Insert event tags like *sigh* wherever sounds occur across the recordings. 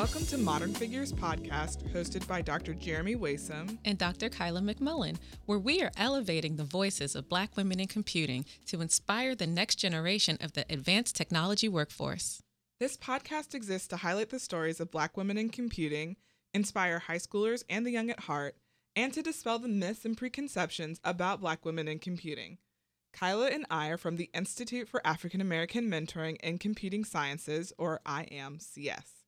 Welcome to Modern Figures podcast, hosted by Dr. Jeremy Waisome and Dr. Kyla McMullen, where we are elevating the voices of Black women in computing to inspire the next generation of the advanced technology workforce. This podcast exists to highlight the stories of Black women in computing, inspire high schoolers and the young at heart, and to dispel the myths and preconceptions about Black women in computing. Kyla and I are from the Institute for African American Mentoring in Computing Sciences, or iAAMCS.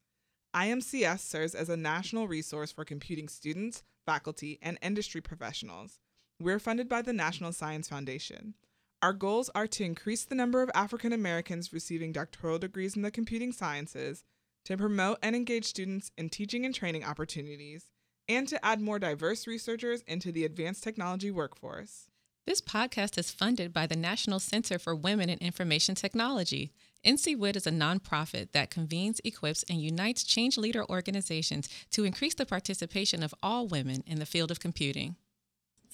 iAAMCS serves as a national resource for computing students, faculty, and industry professionals. We're funded by the National Science Foundation. Our goals are to increase the number of African Americans receiving doctoral degrees in the computing sciences, to promote and engage students in teaching and training opportunities, and to add more diverse researchers into the advanced technology workforce. This podcast is funded by the National Center for Women in Information Technology. NCWIT is a nonprofit that convenes, equips, and unites change leader organizations to increase the participation of all women in the field of computing.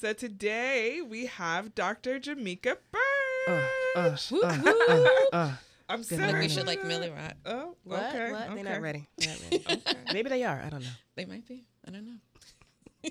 So today we have Dr. Jamika Burge. Uh, uh, uh, uh, I'm Good so Like we should like Millie Rock. Oh, What? okay. what? okay. They're not ready. They're not ready. Okay. Maybe they are. I don't know. They might be. I don't know. *laughs*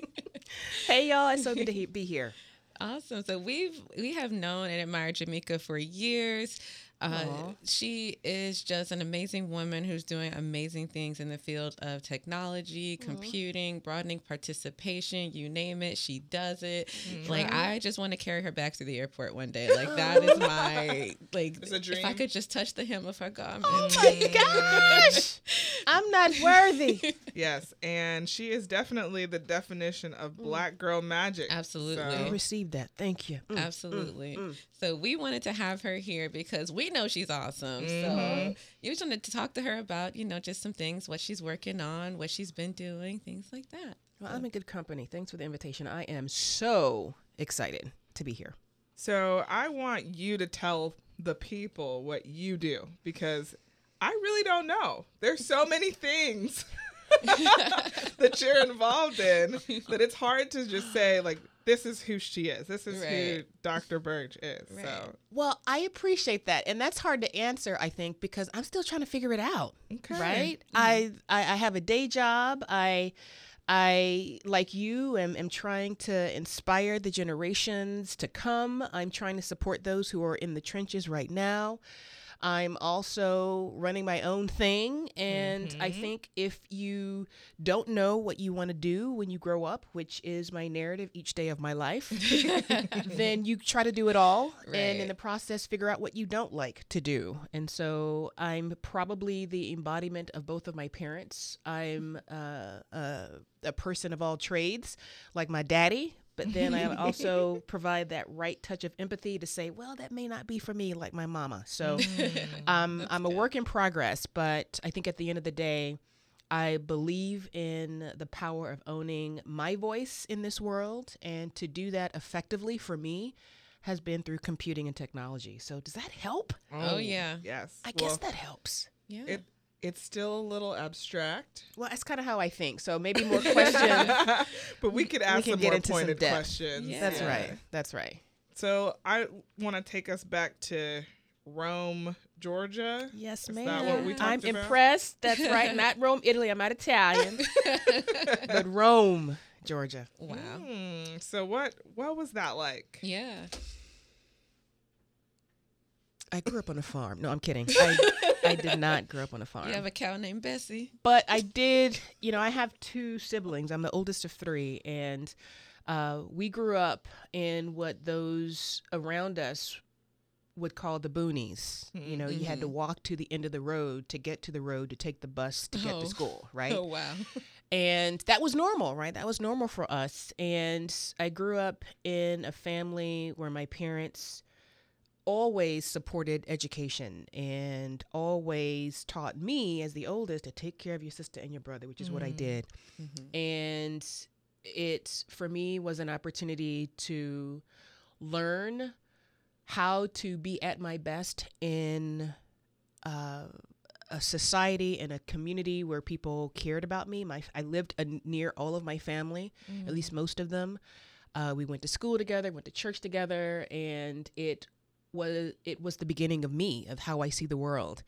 Hey, y'all. It's so good to *laughs* he- be here. Awesome. So we've we have known and admired Jamika for years. Uh, she is just an amazing woman who's doing amazing things in the field of technology, computing, broadening participation. You name it, she does it. Like I just want to carry her back to the airport one day. Like *laughs* that is my like. It's a If I could just touch the hem of her garment. Oh my *laughs* gosh. I'm not worthy. *laughs* Yes, and she is definitely the definition of black girl magic. Absolutely. I received that. Thank you. Mm. Absolutely. So we wanted to have her here because we know she's awesome. So Mhm. you just wanted to talk to her about, you know, just some things, what she's working on, what she's been doing, things like that. Well, I'm in good company. Thanks for the invitation. I am so excited to be here. So I want you to tell the people what you do because I really don't know. There's so many *laughs* things *laughs* that you're involved in that it's hard to just say like this is who she is. This is who Dr. Burge is. Right. So Well, I appreciate that, and that's hard to answer. I think because I'm still trying to figure it out. okay. Right? Mm-hmm. I, I I have a day job. I I like you am, am trying to inspire the generations to come. I'm trying to support those who are in the trenches right now. I'm also running my own thing. And I Mhm. think if you don't know what you want to do when you grow up, which is my narrative each day of my life, *laughs* then you try to do it all. And in the process, figure out what you don't like to do. And so I'm probably the embodiment of both of my parents. I'm uh, uh, a person of all trades, like my daddy. But then I also *laughs* provide that right touch of empathy to say, well, that may not be for me, like my mama. So Mm. um, I'm a work in progress, but I think at the end of the day, I believe in the power of owning my voice in this world, and to do that effectively for me has been through computing and technology. So does that help? Oh, yeah. Yes. I Well, guess that helps. Yeah. it it's still a little abstract. Well, that's kind of how I think. So maybe more questions. *laughs* but we could ask can some get more into some pointed depth. questions. Yeah. That's right. That's right. So I want to take us back to Rome, Georgia. Yes, Is ma'am. that what we talked I'm about? impressed. That's right. Not *laughs* Rome, Italy. I'm not Italian, *laughs* but Rome, Georgia. wow. Hmm, so what what was that like? Yeah. I grew up on a farm. No, I'm kidding. *laughs* I, I did not grow up on a farm. You have a cow named Bessie. but I did, you know, I have two siblings. I'm the oldest of three. And uh, we grew up in what those around us would call the boonies. You know, you had to walk to the end of the road to get to the road to take the bus to get Oh. to school, *laughs* right? Oh, wow. And that was normal, right? That was normal for us. And I grew up in a family where my parents always supported education and always taught me, as the oldest, to take care of your sister and your brother, which is what I Mm. did. Mhm. And it, for me, was an opportunity to learn how to be at my best in uh, a society and a community where people cared about me. My I lived uh, near all of my family, at least most of them. Uh, we went to school together, went to church together, and it was it was the beginning of me of how I see the world.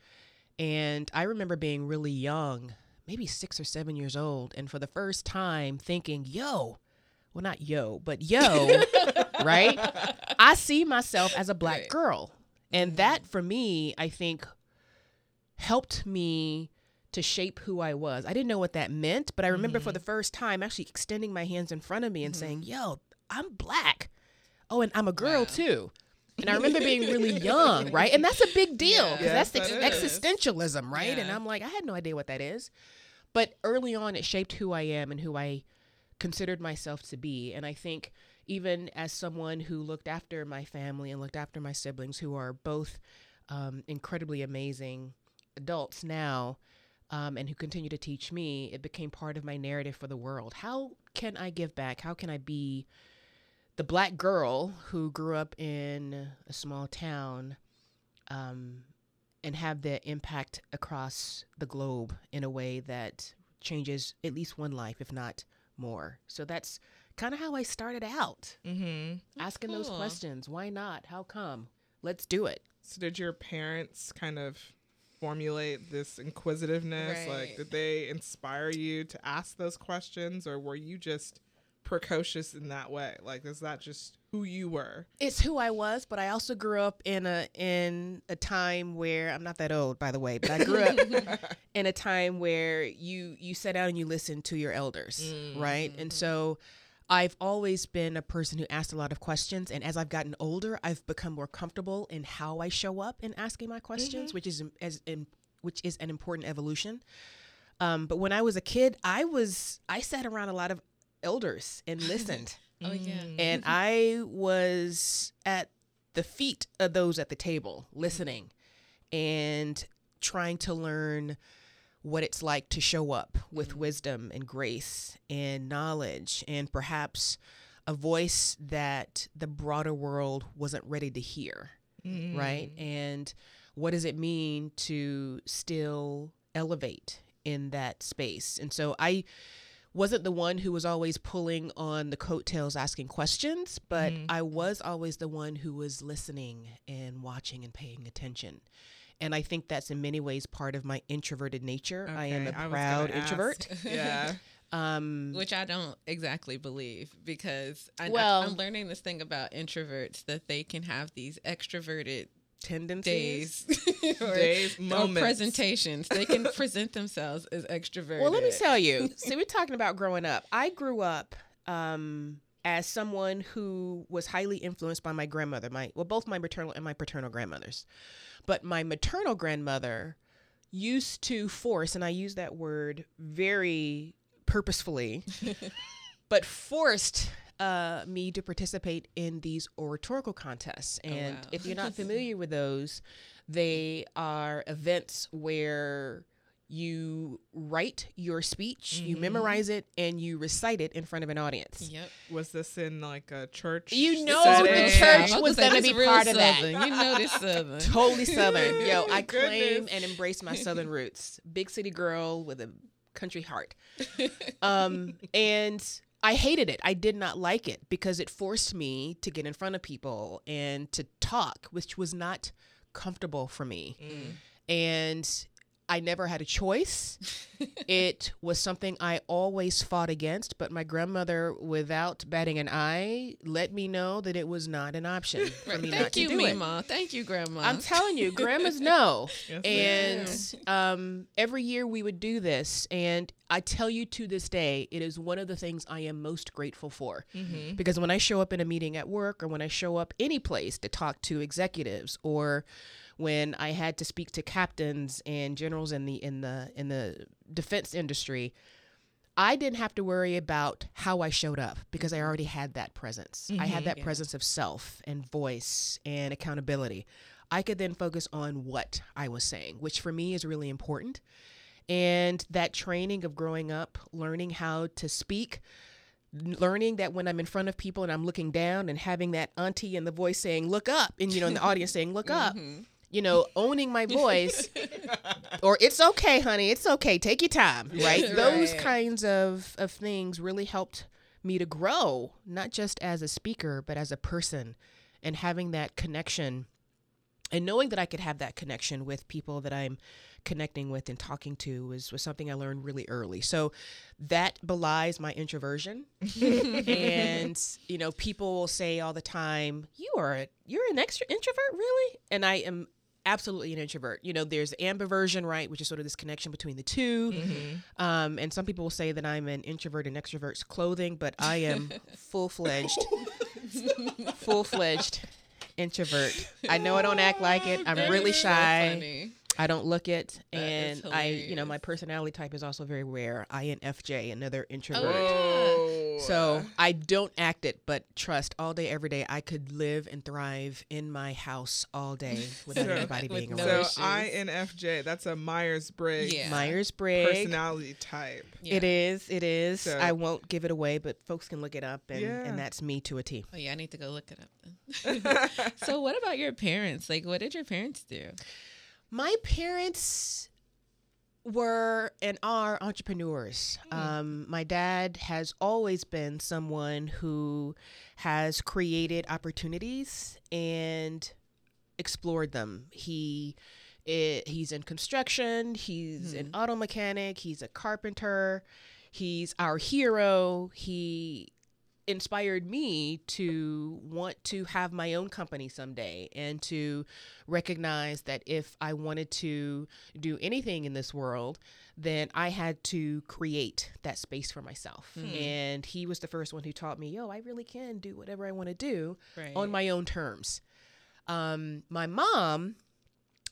And I remember being really young, maybe six or seven years old, and for the first time thinking, yo, well, not yo, but yo, *laughs* right? I see myself as a black Right. girl. And mm-hmm. that for me, I think, helped me to shape who I was. I didn't know what that meant, but I remember for mm-hmm. the first time actually extending my hands in front of me and mm-hmm. saying, yo, I'm black. Oh, and I'm a girl Wow. too. And I remember being really young, right? And that's a big deal Yeah. because that's Yes, ex- that is. existentialism, right? And I'm like, I had no idea what that is. But early on, it shaped who I am and who I considered myself to be. And I think even as someone who looked after my family and looked after my siblings, who are both um, incredibly amazing adults now, um, and who continue to teach me, it became part of my narrative for the world. How can I give back? How can I be the black girl who grew up in a small town um, and have the impact across the globe in a way that changes at least one life, if not more? So that's kind of how I started out, Mm-hmm. asking those questions. Why not? How come? Let's do it. So did your parents kind of formulate this inquisitiveness? Like, did they inspire you to ask those questions, or were you just precocious in that way? Like, is that just who you were? it's who I was, but I also grew up in a in a time where I'm not that old, by the way, but I grew up *laughs* in a time where you you sat down and you listened to your elders, right? And so I've always been a person who asked a lot of questions, and as I've gotten older, I've become more comfortable in how I show up in asking my questions, which is as in which is an important evolution. Um, but when I was a kid, I was I sat around a lot of elders and *laughs* listened. Oh yeah. Mm-hmm. and I was at the feet of those at the table listening and trying to learn what it's like to show up with mm-hmm. wisdom and grace and knowledge and perhaps a voice that the broader world wasn't ready to hear right? Mm. And what does it mean to still elevate in that space? And so i wasn't the one who was always pulling on the coattails asking questions, but I was always the one who was listening and watching and paying attention. And I think that's in many ways part of my introverted nature. I am a proud introvert. *laughs* Yeah. *laughs* Um, Which I don't exactly believe because I, Well- I, am learning this thing about introverts that they can have these extroverted tendencies. days *laughs* or, Days, or moments. presentations. They can *laughs* present themselves as extroverted. Well, let me tell you. *laughs* See, we're talking about growing up. I grew up um, as someone who was highly influenced by my grandmother. My well, both my maternal and my paternal grandmothers, but my maternal grandmother used to force, and I use that word very purposefully, but forced uh, me to participate in these oratorical contests. And wow. if you're not *laughs* familiar with those, they are events where you write your speech, you memorize it, and you recite it in front of an audience. Yep. Was this in like a church? You know setting? the church I was gonna this be part of that. Southern. You know this southern. *laughs* Totally Southern. Yo, *laughs* I claim and embrace my Southern roots. Big city girl with a country heart. Um, and I hated it. I did not like it because it forced me to get in front of people and to talk, which was not comfortable for me. Mm. And I never had a choice. *laughs* it was something I always fought against, but my grandmother, without batting an eye, let me know that it was not an option *laughs* for me not Thank to you, do it. Mima. Thank you, Grandma. I'm telling you, grandmas *laughs* know. Yes, and um, every year we would do this. And I tell you to this day, it is one of the things I am most grateful for. Because when I show up in a meeting at work or when I show up any place to talk to executives or when I had to speak to captains and generals in the in the in the defense industry, I didn't have to worry about how I showed up because I already had that presence. I had mm-hmm, that presence of self and voice and accountability. I could then focus on what I was saying, which for me is really important. And that training of growing up, learning how to speak, learning that when I'm in front of people and I'm looking down and having that auntie in the voice saying, look up, and you know, in the audience saying, look up, mm-hmm. You know, owning my voice, *laughs* or it's okay, honey, it's okay, take your time, right? Those kinds of, of things really helped me to grow, not just as a speaker, but as a person, and having that connection and knowing that I could have that connection with people that I'm connecting with and talking to was, was something I learned really early. So that belies my introversion. *laughs* and you know, people will say all the time, "You are a, you're an extra introvert, really?" And I am absolutely an introvert. You know, there's ambiversion, right, which is sort of this connection between the 2 Mm-hmm. Um, and some people will say that I'm an introvert and extrovert's clothing, but I am *laughs* full fledged, full fledged introvert. I know I don't act like it. I'm That really shy. I don't look it, That and I, you know, my personality type is also very rare. INFJ, another introvert. Oh. So I don't act it, but trust all day, every day, I could live and thrive in my house all day *laughs* without So- anybody with being no around. so. INFJ, that's a Myers Briggs Yeah. Myers Briggs. personality type. It is. It is. So- I won't give it away, but folks can look it up, and, Yeah. and that's me to a T. Oh yeah, I need to go look it up *laughs* *laughs* so what about your parents? Like what did your parents do? My parents were and are entrepreneurs. Um, my dad has always been someone who has created opportunities and explored them. He i he's in construction. He's an auto mechanic. He's a carpenter. He's our hero. He inspired me to want to have my own company someday and to recognize that if I wanted to do anything in this world, then I had to create that space for myself. And he was the first one who taught me, yo, I really can do whatever I want to do Right. on my own terms. Um, my mom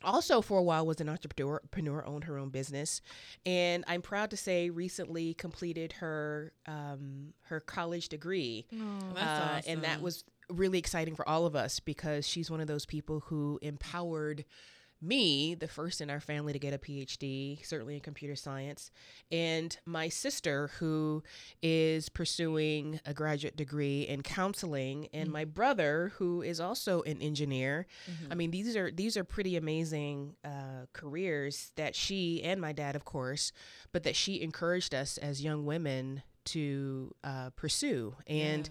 also for a while was an entrepreneur, entrepreneur, owned her own business, and I'm proud to say recently completed her um, her college degree, That's uh, and that was really exciting for all of us because she's one of those people who empowered me, the first in our family to get a PhD, certainly in computer science, and my sister, who is pursuing a graduate degree in counseling, and my brother, who is also an engineer. I mean, these are these are pretty amazing uh, careers that she and my dad, of course, but that she encouraged us as young women to uh, pursue, and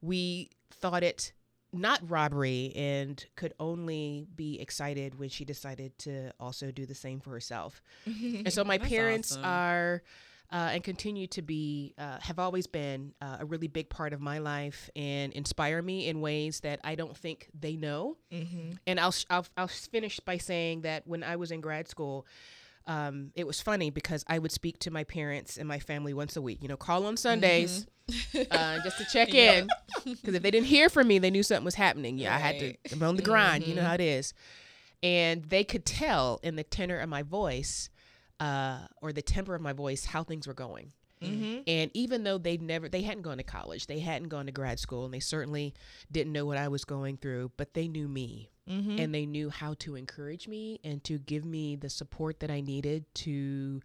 we thought it not robbery and could only be excited when she decided to also do the same for herself. *laughs* and so my That's parents awesome. are uh, and continue to be uh, have always been uh, a really big part of my life and inspire me in ways that I don't think they know. Mm-hmm. And I'll, sh- I'll I'll finish by saying that when I was in grad school, um, it was funny because I would speak to my parents and my family once a week. You know, call on Sundays uh, just to check *laughs* in because if they didn't hear from me, they knew something was happening. Yeah, I had to. I'm on the grind. You know how it is. And they could tell in the tenor of my voice, uh, or the temper of my voice, how things were going. Mm-hmm. And even though they'd never, they hadn't gone to college, they hadn't gone to grad school, and they certainly didn't know what I was going through, but they knew me Mm-hmm. and they knew how to encourage me and to give me the support that I needed to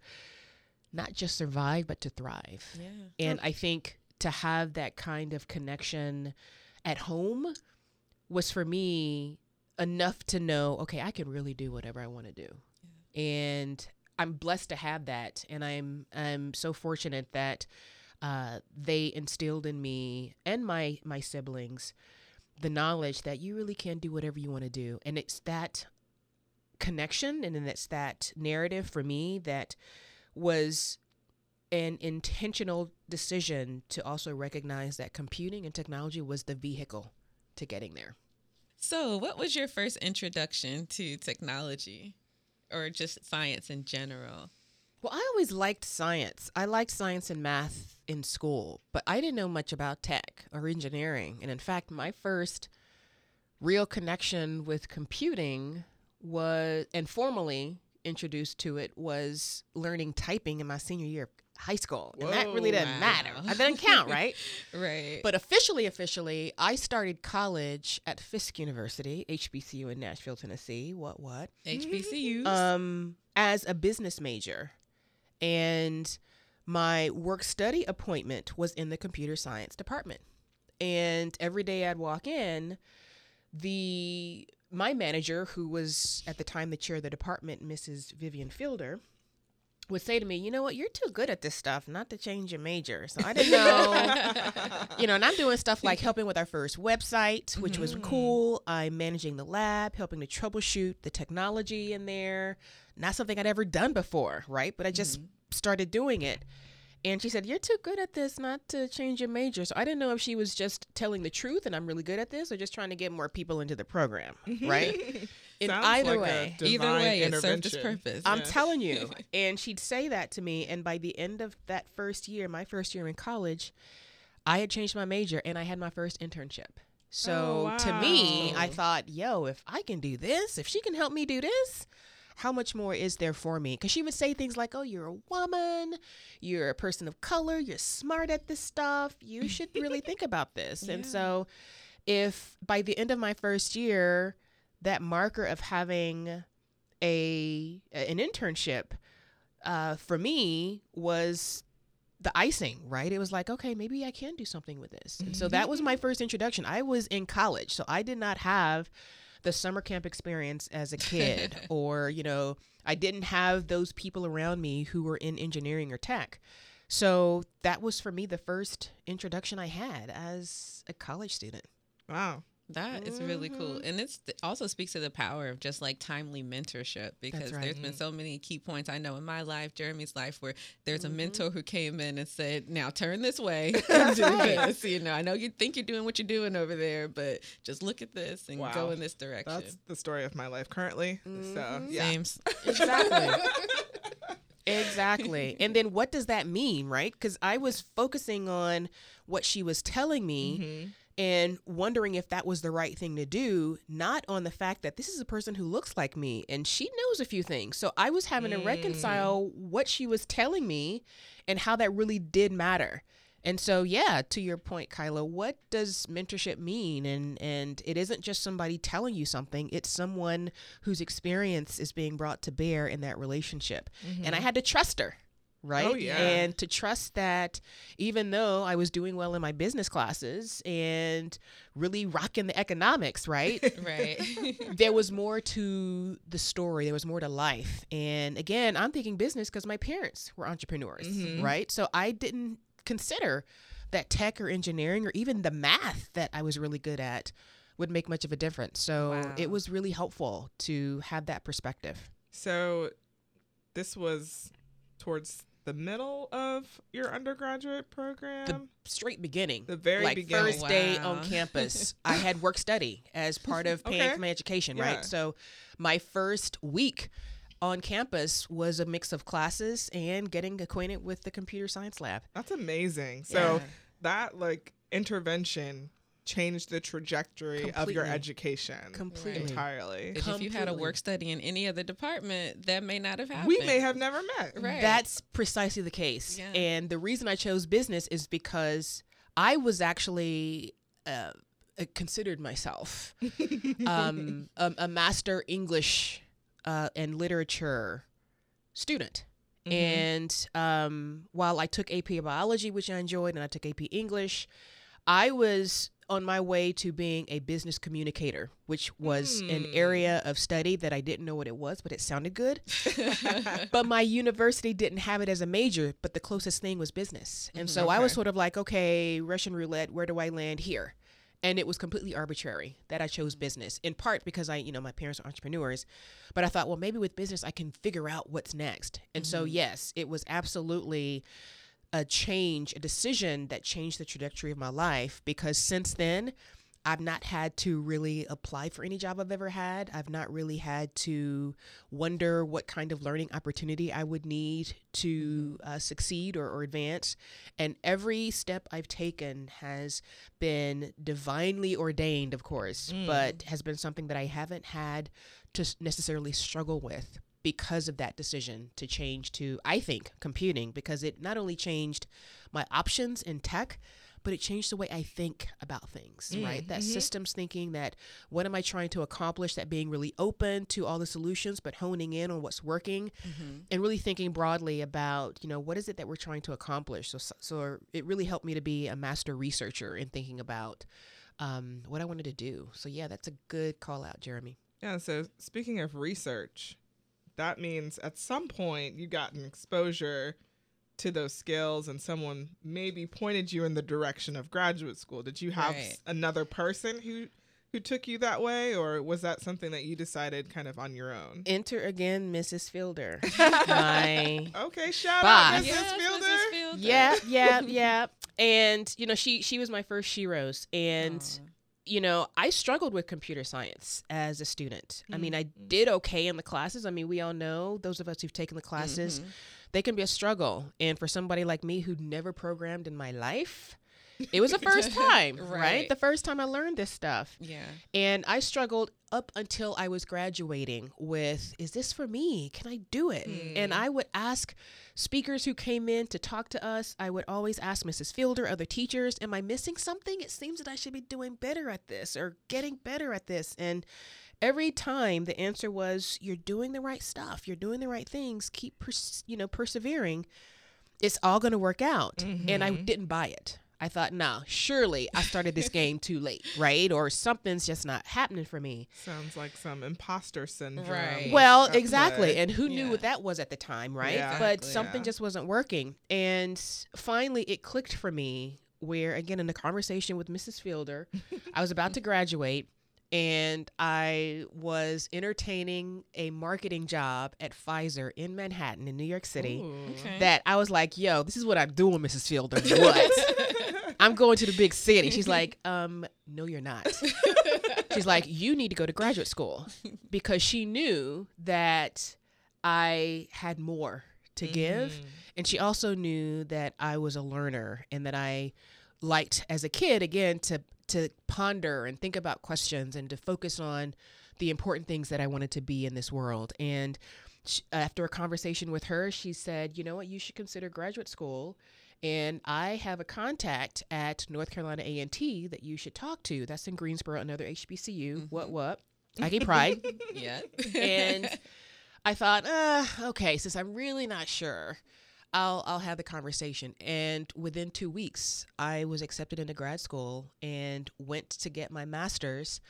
not just survive, but to thrive. Yeah. And I think to have that kind of connection at home was for me enough to know, okay, I can really do whatever I want to do. And I'm blessed to have that. And I'm I'm so fortunate that uh, they instilled in me and my my siblings the knowledge that you really can do whatever you want to do. And it's that connection and it's that narrative for me that was an intentional decision to also recognize that computing and technology was the vehicle to getting there. So, what was your first introduction to technology or just science in general? Well, I always liked science. I liked science and math in school, but I didn't know much about tech or engineering. And in fact, my first real connection with computing was, and formally introduced to it, was learning typing in my senior year high school. and that really Whoa. doesn't matter. Wow. That doesn't count, right? *laughs* Right. But officially, officially, I started college at Fisk University, HBCU in Nashville, Tennessee. What, what? HBCU. um, as a business major, and my work study appointment was in the computer science department. And every day I'd walk in, the my manager, who was at the time the chair of the department, Mrs. Vivian Fielder, would say to me, you know what, you're too good at this stuff not to change your major. So I didn't know, *laughs* you know, and I'm doing stuff like helping with our first website, which was Mhm. cool. I'm managing the lab, helping to troubleshoot the technology in there. Not something I'd ever done before, right? But I just started doing it. And she said, You're too good at this not to change your major. So I didn't know if she was just telling the truth and I'm really good at this or just trying to get more people into the program, right? *laughs* In Sounds either like a way. Either way, it served its intervention. purpose. I'm Yeah. telling you. *laughs* And she'd say that to me. And by the end of that first year, my first year in college, I had changed my major and I had my first internship. So Oh, to me, I thought, yo, if I can do this, if she can help me do this, how much more is there for me? Because she would say things like, oh, you're a woman, you're a person of color, you're smart at this stuff, you should really think about this. And *laughs* so if by the end of my first year, that marker of having a an internship uh, for me was the icing, right? It was like, okay, maybe I can do something with this. And so that was my first introduction. I was in college, so I did not have the summer camp experience as a kid, *laughs* or, you know, I didn't have those people around me who were in engineering or tech. So that was for me the first introduction I had as a college student. Wow. That is really cool. Mhm. And it's it also speaks to the power of just like timely mentorship because right. there's been so many key points I know in my life, Jeremy's life, where there's a Mhm. mentor who came in and said, Now turn this way *laughs* and do this. You know, I know you think you're doing what you're doing over there, but just look at this and go in this direction. That's the story of my life currently. So, Mhm. yeah. Same. *laughs* Exactly. exactly. And then what does that mean, right? Because I was focusing on what she was telling me Mhm. And wondering if that was the right thing to do, not on the fact that this is a person who looks like me and she knows a few things. So I was having to Mm. reconcile what she was telling me and how that really did matter. And so, yeah, to your point, Kyla, what does mentorship mean? And and it isn't just somebody telling you something; it's someone whose experience is being brought to bear in that relationship. And I had to trust her, right? Mm-hmm. Oh, yeah. And to trust that even though I was doing well in my business classes and really rocking the economics, right? *laughs* right. *laughs* there was more to the story. There was more to life. And again, I'm thinking business because my parents were entrepreneurs, Mhm. right? So I didn't consider that tech or engineering or even the math that I was really good at would make much of a difference. So Wow. it was really helpful to have that perspective. So, this was towards the middle of your undergraduate program. The Straight beginning. The, very like beginning. first oh, day on campus, *laughs* I had work study as part of paying Okay. for my education, Yeah. right? So my first week on campus was a mix of classes and getting acquainted with the computer science lab. That's amazing. So Yeah. that like intervention changed the trajectory of your education Completely. entirely. If you had a work study in any other department, that may not have happened. We may have never met. Right. That's precisely the case. Yeah. And the reason I chose business is because I was actually uh, uh, considered myself *laughs* um, a, a master English uh, and literature student. Mhm. And um, while I took AP biology, which I enjoyed, and I took AP English, I was on my way to being a business communicator, which was an Hmm. area of study that I didn't know what it was, but it sounded good. *laughs* but my university didn't have it as a major, but the closest thing was business. And mm-hmm. so I was sort of like, okay, Russian roulette, where do I land here? And it was completely arbitrary that I chose hmm. business, in part because I, you know, my parents are entrepreneurs. But I thought, well, maybe with business, I can figure out what's next. And so, mm-hmm. yes, it was absolutely a change, a decision that changed the trajectory of my life because since then, I've not had to really apply for any job I've ever had. I've not really had to wonder what kind of learning opportunity I would need to uh, succeed or, or advance. And every step I've taken has been divinely ordained, of course, Mm. but has been something that I haven't had to necessarily struggle with because of that decision to change to, I think, computing, because it not only changed my options in tech, but it changed the way I think about things, Mm, right? That mhm. systems thinking, that what am I trying to accomplish, that being really open to all the solutions, but honing in on what's working Mhm. and really thinking broadly about, you know, what is it that we're trying to accomplish? So, so it really helped me to be a master researcher in thinking about um, what I wanted to do. So, yeah, that's a good call out, Jeremy. Yeah, so speaking of research, that means at some point you got an exposure to those skills and someone maybe pointed you in the direction of graduate school. Did you have Right. another person who who took you that way or was that something that you decided kind of on your own? Enter again, Mrs. Fielder. *laughs* my Okay, shout Boss. out Mrs. Yes, Fielder. Mrs. Fielder. yeah, yeah, yeah. And you know, she she was my first Sheroes, and Aw. You know, I struggled with computer science as a student. I mean, I Mm-hmm. did okay in the classes. I mean, we all know those of us who've taken the classes, they can be a struggle. And for somebody like me who'd never programmed in my life, it was the *laughs* first time, right. Right. The first time I learned this stuff. Yeah. And I struggled up until I was graduating with, is this for me? Can I do it? Hmm. And I would ask speakers who came in to talk to us, I would always ask Mrs. Fielder, other teachers, am I missing something? It seems that I should be doing better at this or getting better at this. And every time the answer was, you're doing the right stuff, you're doing the right things, keep, pers- you know, persevering. It's all going to work out. And I mm-hmm. didn't buy it. I thought, nah, surely I started this *laughs* game too late, right? Or something's just not happening for me. Sounds like some imposter syndrome. Right. Well, at exactly. play. And who knew Yeah. what that was at the time, right? Yeah. But Exactly. something Yeah. just wasn't working. And finally, it clicked for me where, again, in a conversation with Mrs. Fielder, *laughs* I was about to graduate and I was entertaining a marketing job at Pfizer in Manhattan, in New York City. Ooh. Okay. That I was like, yo, this is what I'm doing, Mrs. Fielder. What? *laughs* I'm going to the big city. She's like, um, no, you're not. She's like, you need to go to graduate school *laughs* because she knew that I had more to give. Mm-hmm. And she also knew that I was a learner and that I liked as a kid, again, to, to ponder and think about questions and to focus on the important things that I wanted to be in this world. And sh after a conversation with her, she said, you know what, you should consider graduate school. And I have a contact at North Carolina A&T that you should talk to. That's in Greensboro, another HBCU. What, what? I get pride. *laughs* yeah. and I thought, uh, okay, since I'm really not sure, I'll I'll have the conversation. And within two weeks, I was accepted into grad school and went to get my master's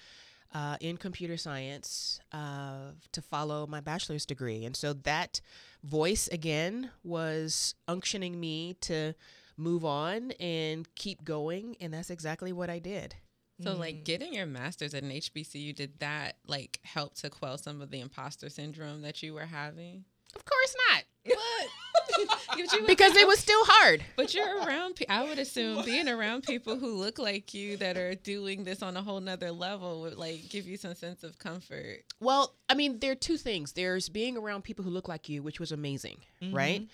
uh, in computer science uh, to follow my bachelor's degree. And so that voice again was unctioning me to move on and keep going, and that's exactly what I did. So like getting your master's at an HBCU, did that like help to quell some of the imposter syndrome that you were having? Of course not, What? *laughs* But you- because it was still hard. But you're around. pe- I would assume being around people who look like you that are doing this on a whole nother level would like give you some sense of comfort. Well, I mean, there are two things. There's being around people who look like you, which was amazing, mm-hmm. right?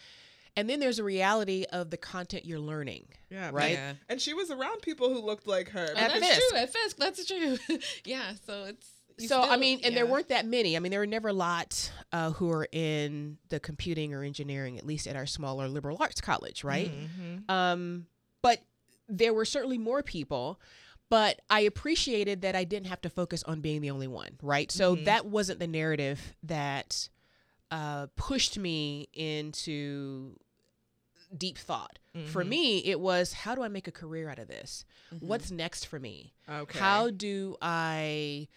And then there's a reality of the content you're learning. Yeah, Right? Yeah. And she was around people who looked like her. Oh, that's Fisk. true. At Fisk, that's true. *laughs* yeah. So it's you so I mean, and there weren't that many. I mean, there were never a lot uh, who are in the computing or engineering, at least at our smaller liberal arts college, right? Mhm. Um, but there were certainly more people. But I appreciated that I didn't have to focus on being the only one, right? So Mhm. that wasn't the narrative that uh, pushed me into deep thought. For Mhm. me, it was how do I make a career out of this? Mhm. What's next for me? Okay. How do I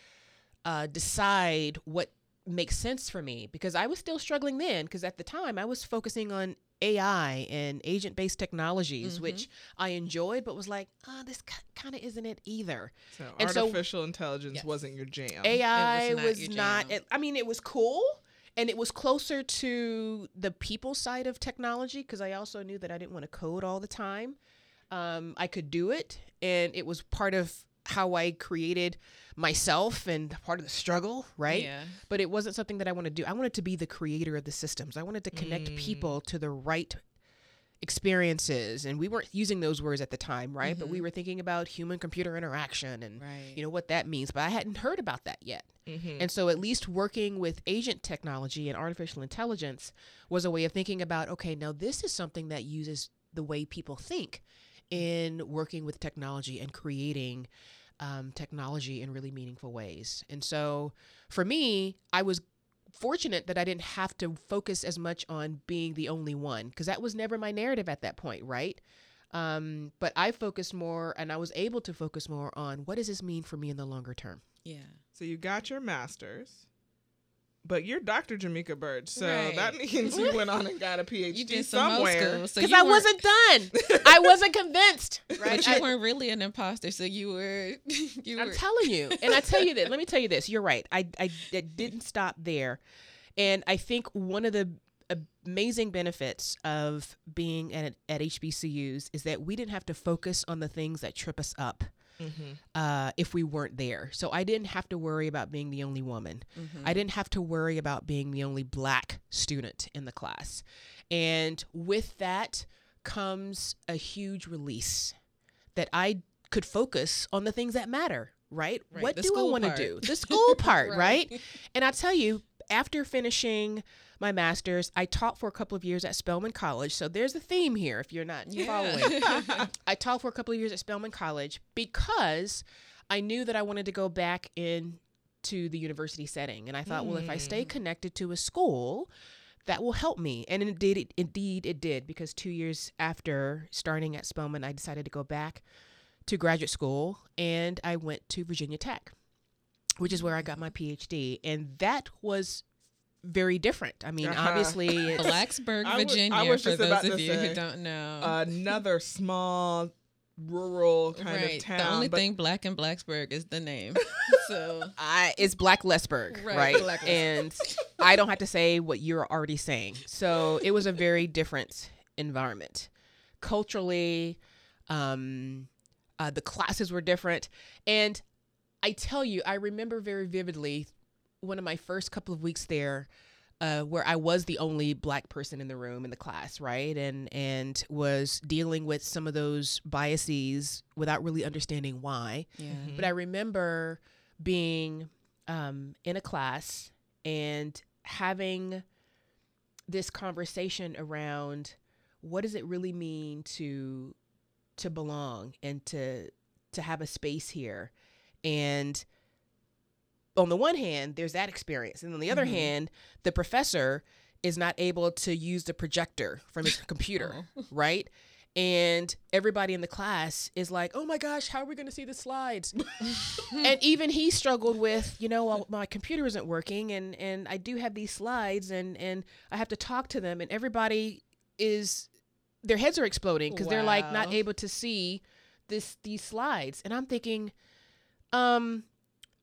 uh, decide what makes sense for me? Because I was still struggling then, because at the time I was focusing on AI and agent based technologies, Mhm. which I enjoyed, but was like, ah, this kind of isn't it either. So And so- artificial intelligence Yes. wasn't your jam. AI was not was not, it, I mean, it was cool. And it was closer to the people side of technology because I also knew that I didn't want to code all the time. Um, I could do it, and it was part of how I created myself and part of the struggle, right? Yeah. But it wasn't something that I wanted to do. I wanted to be the creator of the systems. I wanted to connect Mm. people to the right experiences, and we weren't using those words at the time, right? But we were thinking about human computer interaction and Right. you know what that means. But I hadn't heard about that yet. Mhm. And so, at least working with agent technology and artificial intelligence was a way of thinking about okay, now this is something that uses the way people think in working with technology and creating um, technology in really meaningful ways. And so, for me, I was fortunate that I didn't have to focus as much on being the only one because that was never my narrative at that point, right? Um, but I focused more and I was able to focus more on what does this mean for me in the longer term? Yeah. So you got your master's. But you're Dr. Jamika Burge, so Right. that means you went on and got a PhD *laughs* You did some mo somewhere. school, so Because you I wasn't done. *laughs* I wasn't convinced. Right? But you I- weren't really an imposter, so you were. *laughs* You I'm were. telling you. And I tell you that. Let me tell you this. You're right. I, I, I didn't stop there. And I think one of the amazing benefits of being at, at HBCUs is that we didn't have to focus on the things that trip us up Mhm. uh, if we weren't there. So I didn't have to worry about being the only woman. Mhm. I didn't have to worry about being the only black student in the class. And with that comes a huge release that I could focus on the things that matter, right? Right, What the do I want to do? The school *laughs* part, Right. right? And I tell you, after finishing my master's, I taught for a couple of years at Spelman College. So there's a theme here if you're not following. *laughs* I taught for a couple of years at Spelman College because I knew that I wanted to go back into the university setting. And I thought, well, if I stay Mm. connected to a school, that will help me. And indeed, it, indeed, it did because two years after starting at Spelman, I decided to go back to graduate school and I went to Virginia Tech, which is where I got my PhD. And that was very different. I mean, Uh-huh. obviously, *laughs* it's, Blacksburg, I was- I Virginia, was for those about of to you say, who don't know. Another small, rural kind right. of town. the only but thing black in Blacksburg is the name. *laughs* so I, it's Black Lesburg, Right, right? Black Lesburg. and I don't have to say what you're already saying. So it was a very different environment. Culturally, um, uh, the classes were different. And I tell you, I remember very vividly one of my first couple of weeks there. Uh, where I was the only black person in the room in the class, right, and and was dealing with some of those biases without really understanding why. yeah. But I remember being um, in a class and having this conversation around what does it really mean to to belong and to to have a space here and on the one hand there's that experience and on the other Mhm. hand the professor is not able to use the projector from his computer *laughs* right and everybody in the class is like, "Oh my gosh, how are we going to see the slides?" *laughs* and even he struggled with, you know, well, my computer isn't working, and and I do have these slides, and and I have to talk to them, and everybody is their heads are exploding because they're like not able to see this these slides, and I'm thinking, um,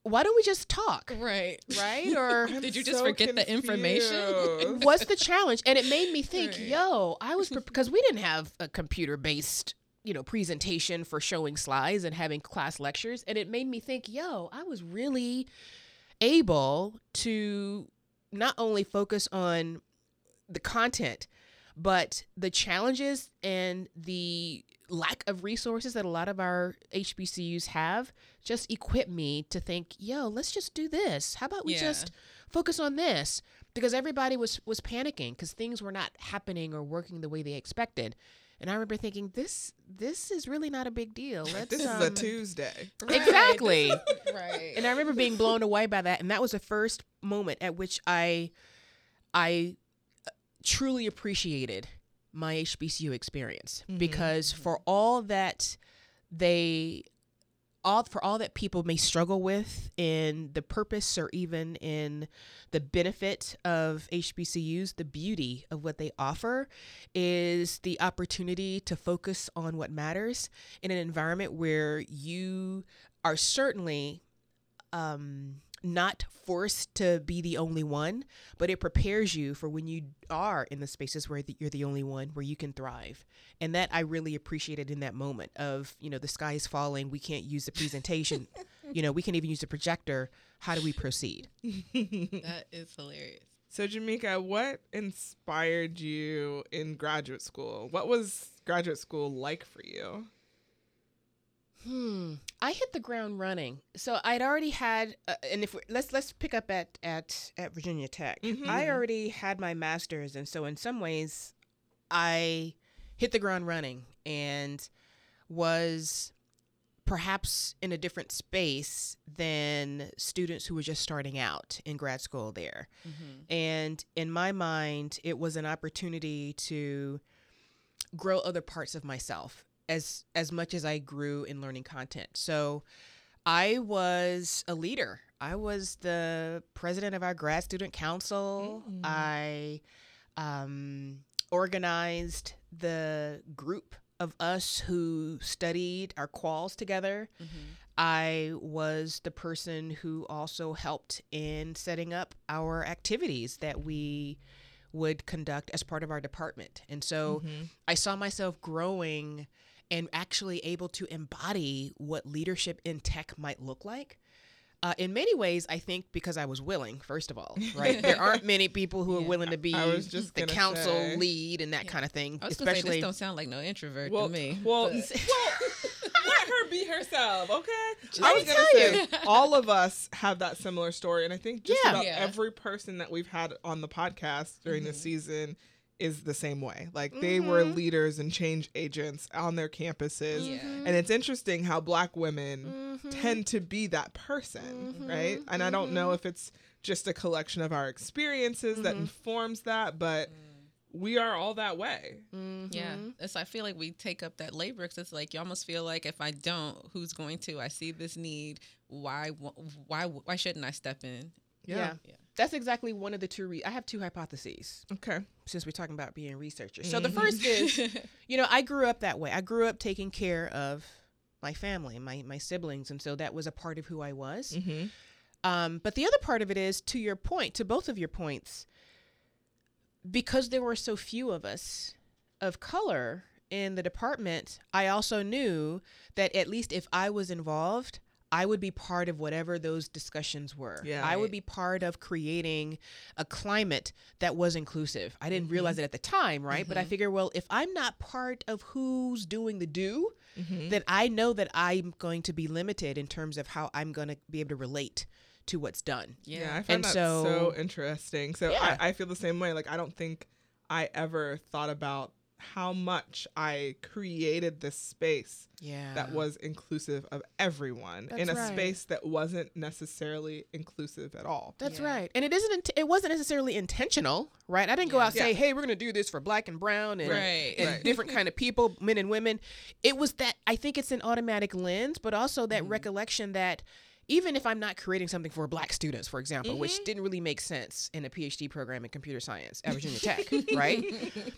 why don't we just talk, Right. *laughs* right? Or Did you just so forget the information? *laughs* what's the challenge? And it made me think, Right. yo, I was *laughs* because we didn't have a computer based, you know, presentation for showing slides and having class lectures, and it made me think, yo, I was really able to not only focus on the content, but the challenges and the lack of resources that a lot of our HBCUs have just equip me to think, yo, let's just do this. How about we Yeah. just focus on this? Because everybody was was panicking because things were not happening or working the way they expected. And I remember thinking, this this is really not a big deal. *laughs* Let's, This is um, a Tuesday. *laughs* Exactly. *laughs* Right. and I remember being blown away by that, and that was the first moment at which I, I uh, truly appreciated my HBCU experience Mhm. because for all that they, all for all that people may struggle with in the purpose or even in the benefit of HBCUs, the beauty of what they offer is the opportunity to focus on what matters in an environment where you are certainly um, not forced to be the only one, but it prepares you for when you are in the spaces where the, you're the only one, where you can thrive. And that I really appreciated in that moment of, you know, the sky is falling, we can't use the presentation, *laughs* you know, we can't even use the projector. How do we proceed? *laughs* that is hilarious. So, Jamika, what inspired you in graduate school? What was graduate school like for you? Hmm. I hit the ground running. So I'd already had, uh, and if we, let's let's pick up at at at Virginia Tech. Mhm. I already had my master's, and so in some ways, I hit the ground running and was perhaps in a different space than students who were just starting out in grad school there. Mm-hmm. And in my mind, it was an opportunity to grow other parts of myself as as much as I grew in learning content. So I was a leader. I was the president of our grad student council. Mm. I um, organized the group of us who studied our quals together. I was the person who also helped in setting up our activities that we would conduct as part of our department. And so Mm-hmm. I saw myself growing and actually able to embody what leadership in tech might look like. Uh, in many ways, I think because I was willing, first of all, right? there *laughs* aren't many people who are willing to be I was just the council say. lead and that kind of thing. I was gonna say Especially, this don't sound like no introvert Well, to me. well, *laughs* well, let her be herself, okay? Just- I was gonna tell say all of us have that similar story, and I think just Yeah. about Yeah. every person that we've had on the podcast during the Mhm. season is the same way. Like they were Mhm. leaders and change agents on their campuses, Yeah. and it's interesting how Black women Mhm. tend to be that person, Mhm, right? And I don't know if it's just a collection of our experiences that informs that, but we are all that way. Yeah, it's. I feel like we take up that labor because it's like you almost feel like if I don't, who's going to? I see this need. Why? Why? Why shouldn't I step in? Yeah. Yeah. That's exactly one of the two. Re- I have two hypotheses Okay. since we're talking about being researchers. So the Mhm. first is, *laughs* you know, I grew up that way. I grew up taking care of my family, my my siblings, and so that was a part of who I was. Mm-hmm. Um, but the other part of it is to your point, to both of your points, because there were so few of us of color in the department, I also knew that at least if I was involved, I would be part of whatever those discussions were. Yeah. I would be part of creating a climate that was inclusive. I didn't Mhm. realize it at the time, right? But I Mhm. figure, well, if I'm not part of who's doing the do, Mm-hmm. then I know that I'm going to be limited in terms of how I'm going to be able to relate to what's done. Yeah, I Yeah. find And that so- so, interesting. So Yeah. I, I feel the same way. Like I don't think I ever thought about how much I created this space Yeah. that was inclusive of everyone in a right. space that wasn't necessarily inclusive at all. That's Yeah. right. And it isn't int- it wasn't necessarily intentional, right? I didn't go out and say, "Hey, we're going to do this for black and brown and Right. and Right. different kind of people, men and women." It was that I think it's an automatic lens, but also that Mhm. recollection that even if I'm not creating something for black students, for example, which Mhm. didn't really make sense in a PhD program in computer science at Virginia *laughs* Tech, right?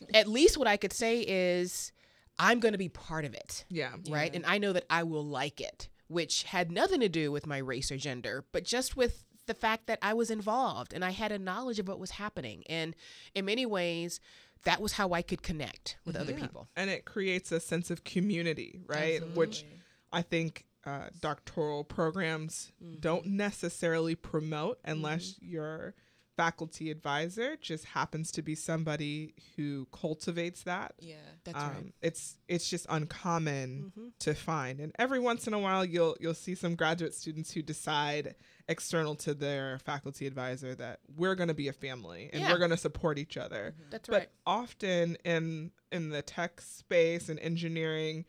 *laughs* At least what I could say is I'm going to be part of it. Yeah. right? Yeah. And I know that I will like it, which had nothing to do with my race or gender, but just with the fact that I was involved and I had a knowledge of what was happening. And in many ways, that was how I could connect with other Yeah. people. And it creates a sense of community, right? Which I think uh, doctoral programs don't necessarily promote unless your faculty advisor just happens to be somebody who cultivates that. Yeah. That's um, right. It's it's just uncommon Mhm. to find, and every once in a while you'll you'll see some graduate students who decide external to their faculty advisor that we're going to be a family and Yeah. we're going to support each other. That's But right. often in in the tech space and engineering,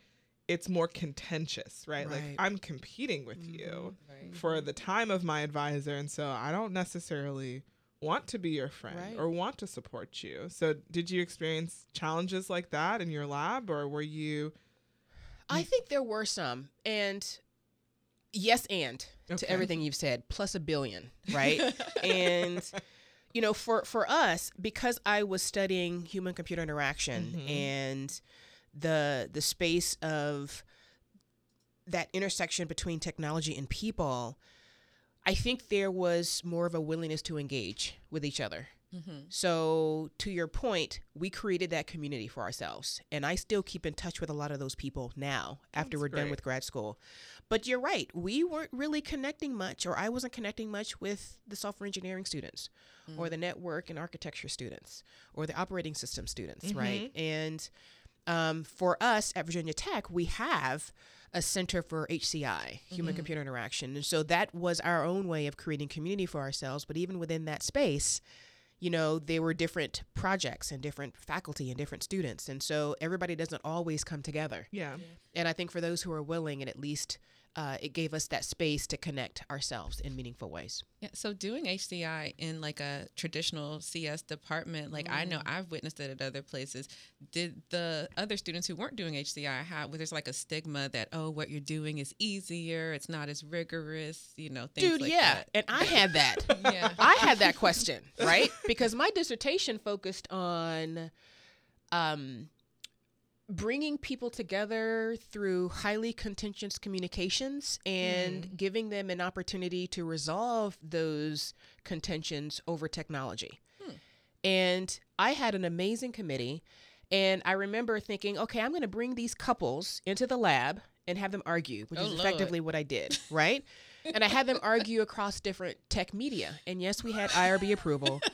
it's more contentious, right? Like I'm competing with you Right. for the time of my advisor, and so I don't necessarily want to be your friend Right. or want to support you. So did you experience challenges like that in your lab, or were you? I think there were some. And yes, and to everything you've said, plus a billion, right? *laughs* and you know for for us because i was studying human computer interaction Mhm. and the the space of that intersection between technology and people i think there was more of a willingness to engage with each other. Mhm. so to your point we created that community for ourselves and i still keep in touch with a lot of those people now after That's we're done with grad school. But you're right we weren't really connecting much or i wasn't connecting much with the software engineering students or the network and architecture students or the operating system students right? And um, for us at virginia tech we have a center for hci human Mhm. computer interaction and so that was our own way of creating community for ourselves but even within that space you know, there were different projects and different faculty and different students. And so everybody doesn't always come together. Yeah. And I think for those who are willing and at least uh, it gave us that space to connect ourselves in meaningful ways. Yeah, so doing HCI in like a traditional CS department, like I know I've witnessed it at other places. Did the other students who weren't doing HCI have where there's like a stigma that oh what you're doing is easier, it's not as rigorous, you know, things Dude, like yeah, that. and I had that. *laughs* Yeah. I had that question, right? Because my dissertation focused on um, bringing people together through highly contentious communications and mm. giving them an opportunity to resolve those contentions over technology. Hmm. And I had an amazing committee. And I remember thinking, okay, I'm going to bring these couples into the lab and have them argue, which Oh, is Lord. effectively what I did, *laughs* right? and I had them argue across different tech media. And yes, we had IRB approval. *laughs*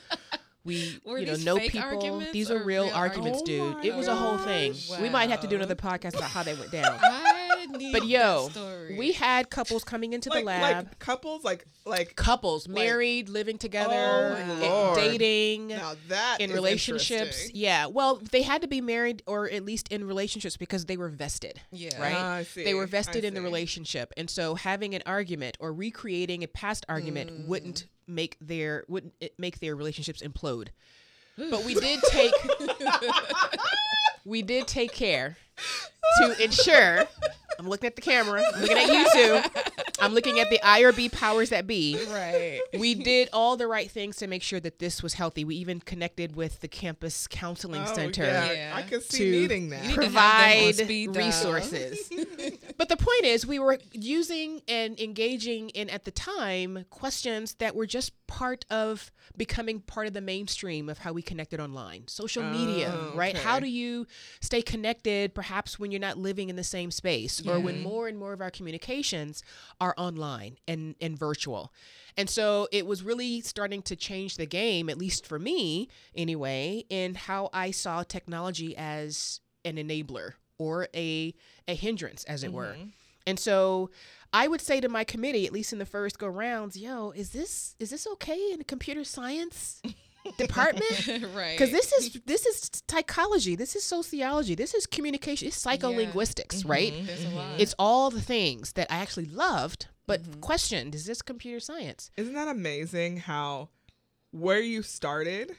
We, Were you know, these know people. arguments These are real, real arguments, arguments? dude. Oh it was a whole thing. gosh. We might have to do another podcast about how they went down. *laughs* But yo, we had couples coming into like, the lab. like couples, like like couples like- married, living together, Oh, and Lord. dating now that in is relationships. Yeah. Well, they had to be married or at least in relationships because they were vested. yeah. right? Ah, I see. They were I vested in the relationship. And so having an argument or recreating a past argument Mm. wouldn't make their wouldn't it make their relationships implode. But we did take *laughs* we did take care to ensure I'm looking at the camera, I'm looking at you too. I'm looking at the IRB powers that be Right. we did all the right things to make sure that this was healthy. We even connected with the campus counseling Oh, center Yeah, Yeah. I could see to needing that. You need to have them on provide speed resources. *laughs* but the point is, we were using and engaging in at the time questions that were just part of becoming part of the mainstream of how we connected online, social media, Oh, right? How do you stay connected, perhaps when you're not living in the same space, or when mm-hmm. more and more of our communications are online and and virtual. And so it was really starting to change the game, at least for me anyway, in how I saw technology as an enabler or a a hindrance, as it were. Mm-hmm. And so I would say to my committee, at least in the first go rounds, yo, is this is this okay in computer science *laughs* department? *laughs* right. Because this is this is psychology, this is sociology, this is communication, it's psycholinguistics, right? Mm-hmm. There's a lot. It's all the things that I actually loved, but mm-hmm. questioned: Is this computer science? Isn't that amazing how where you started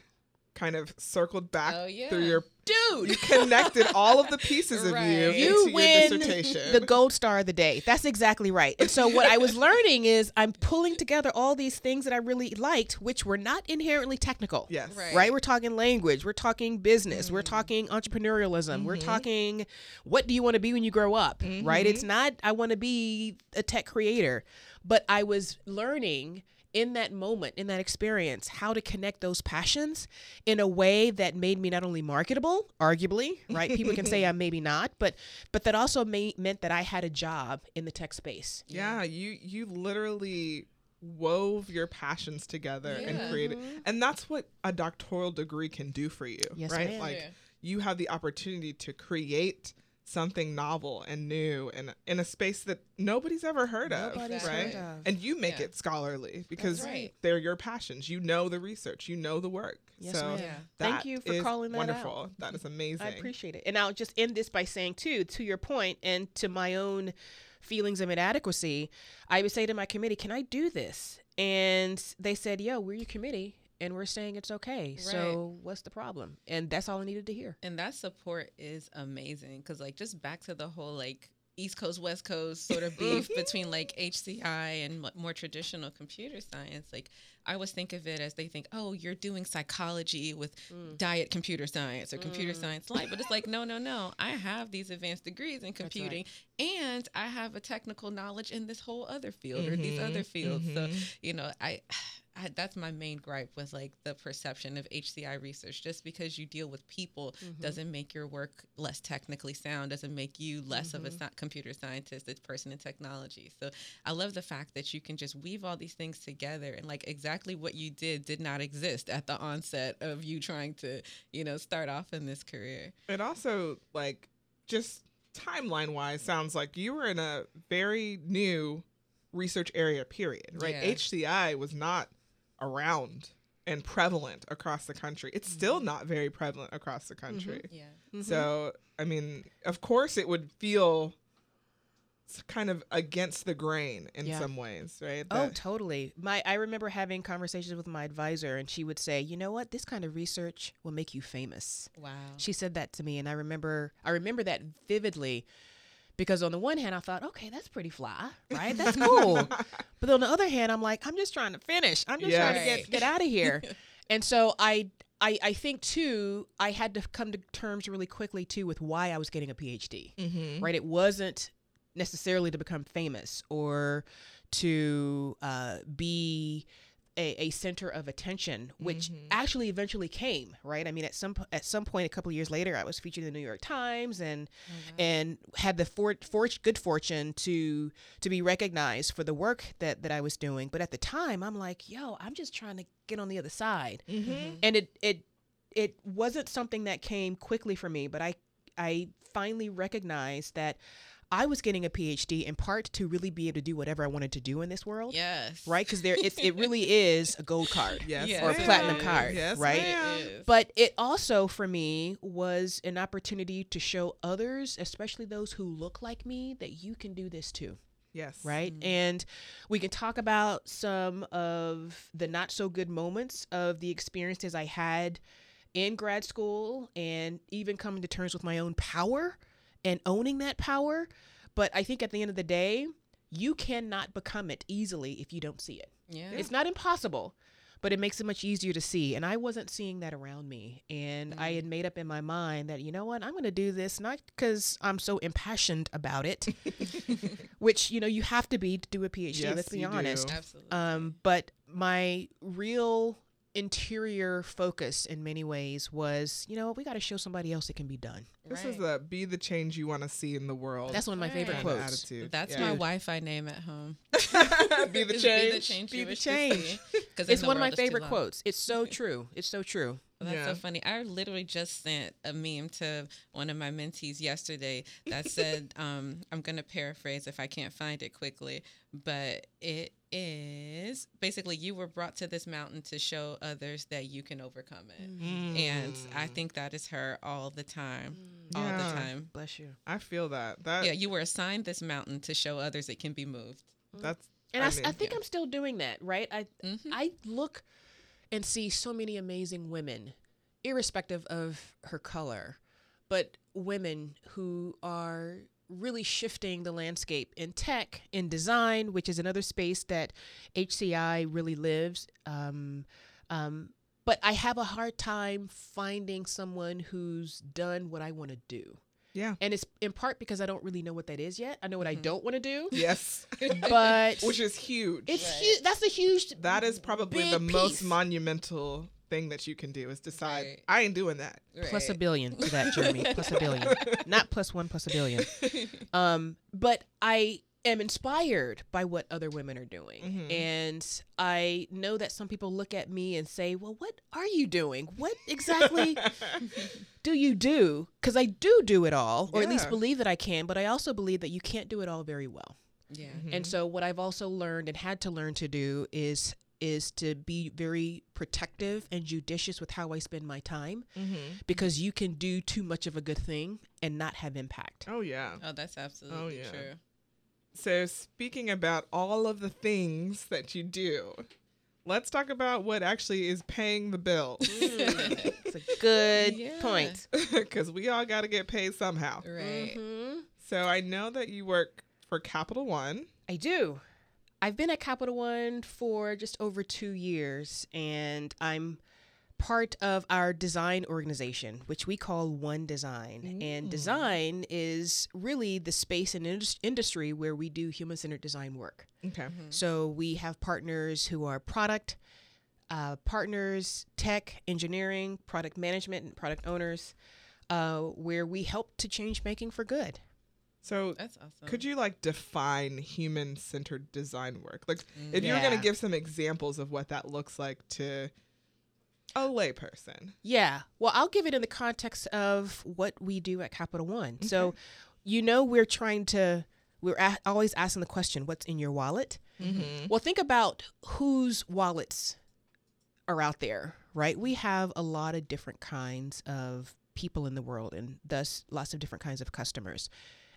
kind of circled back Oh, yeah. through your Dude, you connected all of the pieces of you Right. into you your dissertation. the gold star of the day. That's exactly right. And so what I was *laughs* learning is I'm pulling together all these things that I really liked, which were not inherently technical. yes. Right. Right? We're talking language, we're talking business, Mm-hmm. we're talking entrepreneurialism, we're talking what do you want to be when you grow up, right? Mm-hmm. It's not I want to be a tech creator, but I was learning in that moment, in that experience, how to connect those passions in a way that made me not only marketable, arguably, right? People can say *laughs* I'm maybe not, but but that also may, meant that I had a job in the tech space. Yeah, you you literally wove your passions together and Yeah. created mm-hmm. and that's what a doctoral degree can do for you Yes, right ma'am. like Yeah. you have the opportunity to create something novel and new and in a space that nobody's ever heard Nobody's of right heard of. and you make Yeah. it scholarly because right. they're your passions you know the research you know the work Yes, so ma'am. Thank you for calling that out. wonderful that is amazing I appreciate it. And I'll just end this by saying, too, to your point and to my own feelings of inadequacy, I would say to my committee, Can I do this? And they said, Yo, we're your committee and we're saying it's okay. So what's the problem? And that's all I needed to hear. And that support is amazing because, like, just back to the whole like East Coast West Coast sort of beef *laughs* between like HCI and m- more traditional computer science. Like, I always think of it as they think, oh, you're doing psychology with mm. diet computer science or computer mm. science light, but it's like, no, no, no. I have these advanced degrees in computing, and I have a technical knowledge in this whole other field or these other mm-hmm. fields. So, mm-hmm. you know, I. I, that's my main gripe with like the perception of HCI research. Just because you deal with people mm-hmm. doesn't make your work less technically sound, doesn't make you less of a mm-hmm. sci- computer scientist, a person in technology. So I love the fact that you can just weave all these things together and like exactly what you did did not exist at the onset of you trying to, you know, start off in this career. It also like just timeline wise sounds like you were in a very new research area period, right? Yeah. HCI was not around and prevalent across the country. It's mm-hmm. still not very prevalent across the mm-hmm. country. Yeah. Mm-hmm. So, I mean, of course it would feel kind of against the grain in Yeah. some ways, right? Oh, totally. My I remember having conversations with my advisor and she would say, "You know what? This kind of research will make you famous." Wow. She said that to me and I remember I remember that vividly because on the one hand I thought, "Okay, that's pretty fly, right? That's cool." *laughs* but on the other hand, I'm like, "I'm just trying to finish. I'm just trying to get get out of here." *laughs* and so I I, I think too, I had to come to terms really quickly too with why I was getting a PhD Mhm. right? It wasn't necessarily to become famous or to uh, be a, a center of attention, which Mhm. actually eventually came, right? I mean, at some at some point, a couple of years later, I was featured in the New York Times and and had the for, for, good fortune to to be recognized for the work that that I was doing. But at the time, I'm like, yo, I'm just trying to get on the other side Mhm. and it it it wasn't something that came quickly for me but i i finally recognized that i was getting a phd in part to really be able to do whatever i wanted to do in this world Yes. right because there it's, it really *laughs* is a gold card *laughs* Yes, Yes, or a platinum card Yes, right ma'am. But it also for me was an opportunity to show others especially those who look like me that you can do this too Yes. right? Mhm. And we can talk about some of the not so good moments of the experiences I had in grad school and even coming to terms with my own power and owning that power. But I think at the end of the day, you cannot become it easily if you don't see it. yeah. It's not impossible, but it makes it much easier to see. And I wasn't seeing that around me. And I Mm. had made up in my mind that, you know what, I'm going to do this not because I'm so impassioned about it, *laughs* which, you know, you have to be to do a PhD, Yes, let's be you do. honest. Absolutely. Um, but my real interior focus in many ways was, you know, we got to show somebody else it can be done. This Right. is the be the change you want to see in the world. That's one of my favorite Right. kind of quotes. attitude. That's Yeah. my Wi-Fi name at home. *laughs* be the change. Be the change. Be the change. see. 'Cause It's one of my world is too favorite quotes. It's so true. It's so true. Well, that's Yeah. so funny. I literally just sent a meme to one of my mentees yesterday that said, *laughs* um, I'm going to paraphrase if I can't find it quickly, but it is basically you were brought to this mountain to show others that you can overcome it. And I Mm. think that is her all the time. All Yeah. the time. Bless you. I feel that. That Yeah, you were assigned this mountain to show others it can be moved. that's And I, mean, think yeah. I'm still doing that, right? I Mhm. I look and see so many amazing women, irrespective of her color, but women who are really shifting the landscape in tech, in design, which is another space that HCI really lives. Um, um, but I have a hard time finding someone who's done what I want to do. Yeah. And it's in part because I don't really know what that is yet. I know what I Mhm. don't want to do, Yes. *laughs* *laughs* but Which is huge. it's Right. huge. That's a huge. that is probably big the most monumental thing that you can do is decide Right. I ain't doing that. plus a billion to that, Jeremy. plus a billion, *laughs* not plus one, plus a billion. Um, but I am inspired by what other women are doing, Mhm. and I know that some people look at me and say, "Well, what are you doing? What exactly *laughs* do you do?" Because I do do it all, or at least believe that I can. But I also believe that you can't do it all very well. yeah. And so what I've also learned and had to learn to do is is to be very protective and judicious with how I spend my time mm-hmm. because you can do too much of a good thing and not have impact. Oh yeah. Oh, that's absolutely oh, yeah. true. So speaking about all of the things that you do, let's talk about what actually is paying the bills. *laughs* It's a good Yeah. point. *laughs* Because we all got to get paid somehow. Right. Mhm. So I know that you work for Capital One. I do. I've been at Capital One for just over two years, and I'm part of our design organization, which we call One Design. And Mm. design is really the space and indus- industry where we do human centered design work. Okay. Mhm. So we have partners who are product uh, partners, tech, engineering, product management, and product owners, uh, where we help to change making for good. So That's awesome. could you like define human centered design work? Like Mm. if you were going to give some examples of what that looks like to a layperson. Yeah. Well, I'll give it in the context of what we do at Capital One. So, you know, we're trying to, we're a- always asking the question, what's in your wallet? Mm-hmm. Well, think about whose wallets are out there, right? We have a lot of different kinds of people in the world and thus lots of different kinds of customers.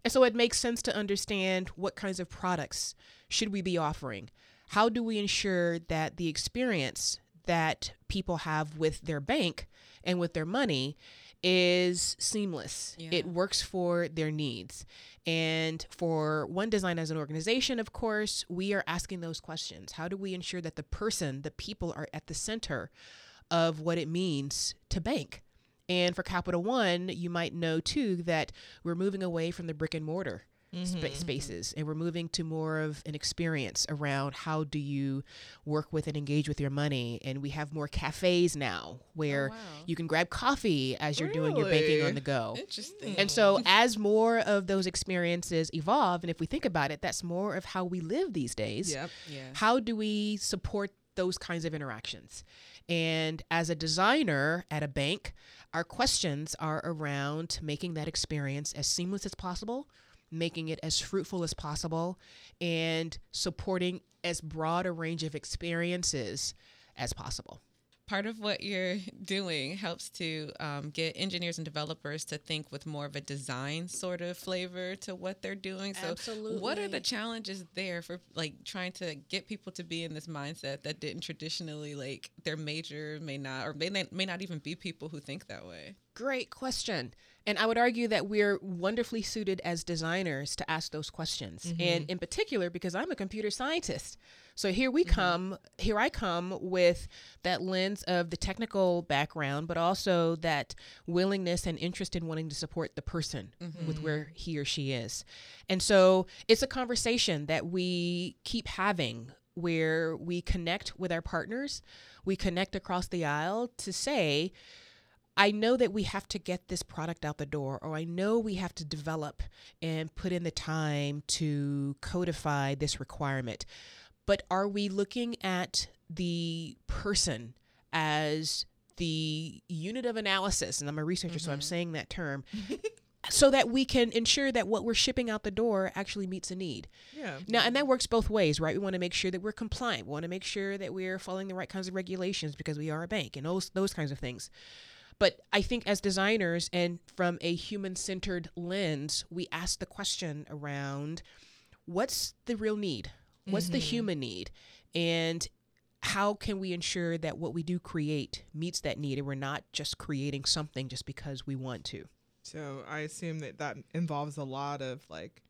And so it makes sense to understand what kinds of products should we be offering? How do we ensure that the experience that people have with their bank and with their money is seamless. Yeah. It works for their needs. And for One Design as an organization, of course, we are asking those questions. How do we ensure that the person, the people are at the center of what it means to bank? And for Capital One, you might know too that we're moving away from the brick and mortar spa- mm-hmm, mm-hmm. spaces and we're moving to more of an experience around how do you work with and engage with your money and we have more cafes now where oh, wow. you can grab coffee as you're doing your banking on the go Interesting. and so as more of those experiences evolve and if we think about it that's more of how we live these days Yep. yeah. how do we support those kinds of interactions? And as a designer at a bank, our questions are around making that experience as seamless as possible, making it as fruitful as possible, and supporting as broad a range of experiences as possible. part of what you're *laughs* doing helps to um, get engineers and developers to think with more of a design sort of flavor to what they're doing. So, what are the challenges there for like trying to get people to be in this mindset that didn't traditionally like their major may not or may not, may not even be people who think that way? Great question. And I would argue that we're wonderfully suited as designers to ask those questions. Mm-hmm. And in particular, because I'm a computer scientist. So here we mm-hmm. come, here I come with that lens of the technical background, but also that willingness and interest in wanting to support the person mm-hmm. with where he or she is. And so it's a conversation that we keep having where we connect with our partners, we connect across the aisle to say, I know that we have to get this product out the door, or I know we have to develop and put in the time to codify this requirement. But are we looking at the person as the unit of analysis? And I'm a researcher, so I'm mm-hmm. saying that term. *laughs* so that we can ensure that what we're shipping out the door actually meets a need. Yeah. Now, and that works both ways, right? We want to make sure that we're compliant. We want to make sure that we're following the right kinds of regulations because we are a bank and those those kinds of things. But I think as designers and from a human-centered lens, we ask the question around what's the real need? What's the mm-hmm. human need? And how can we ensure that what we do create meets that need and we're not just creating something just because we want to? So I assume that that involves a lot of like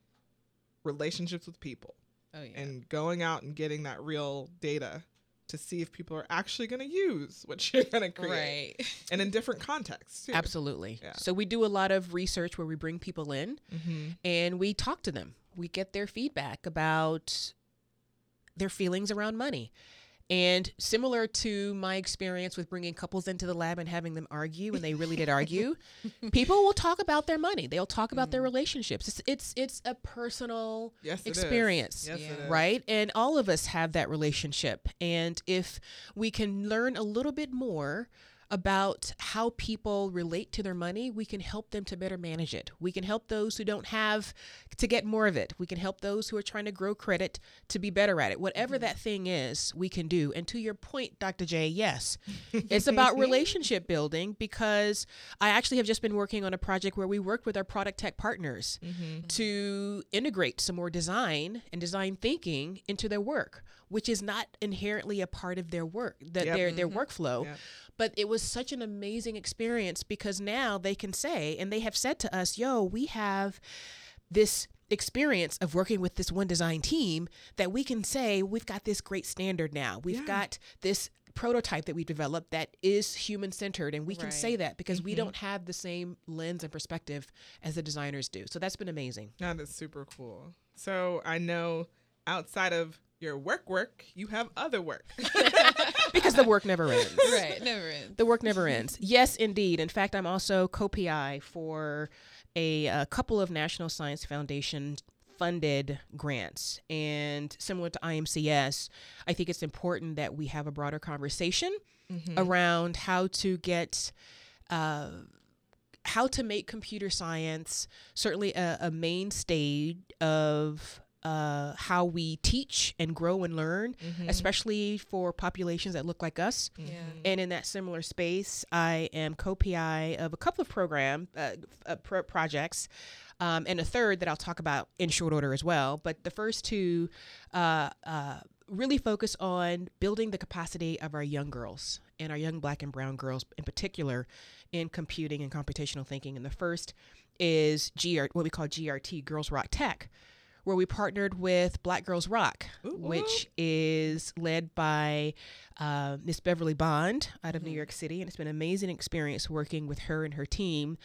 relationships with people Oh yeah. and going out and getting that real data to see if people are actually going to use what *laughs* you're going to create right. and in different contexts. Too. Absolutely. Yeah. So we do a lot of research where we bring people in Mm-hmm. and we talk to them. We get their feedback about their feelings around money. And similar to my experience with bringing couples into the lab and having them argue, and they really did argue, *laughs* people will talk about their money. They'll talk about their mm. relationships. It's it's it's a personal Yes, it is. experience Yes, Yeah. it is. right? And all of us have that relationship. And if we can learn a little bit more about how people relate to their money, we can help them to better manage it. We can help those who don't have to get more of it. We can help those who are trying to grow credit to be better at it. Whatever that mm-hmm. thing is, we can do. And to your point, Dr. J, yes, it's about *laughs* relationship building because I actually have just been working on a project where we worked with our product tech partners mm-hmm. to integrate some more design and design thinking into their work, which is not inherently a part of their work, the, Yep. their their mm-hmm. workflow. Yep. But it was such an amazing experience because now they can say, and they have said to us, "Yo, we have this." experience of working with this one design team that we can say we've got this great standard now we've Yeah. got this prototype that we've developed that is human centered and we can say that because we mm-hmm. don't have the same lens and perspective as the designers do so that's been amazing That is super cool. So I know outside of your work work, you have other work. *laughs* because the work never ends right. Never ends. the work never ends yes indeed in fact i'm also co-pi for a, uh couple of national science foundation funded grants and similar to iAAMCS i think it's important that we have a broader conversation around how to get uh, how to make computer science certainly a, a mainstay of uh, how we teach and grow and learn, especially for populations that look like us. Yeah. And in that similar space, I am co-PI of a couple of program uh, uh, pro- projects. um, and a third that I'll talk about in short order as well. But the first two uh, uh, really focus on building the capacity of our young girls and our young black and brown girls in particular in computing and computational thinking. And the first is GR, what we call GRT, Girls Rock Tech, where we partnered with Black Girls Rock, Ooh, which is led by uh, Miss Beverly Bond out of New Mhm. York City. And it's been an amazing experience working with her and her team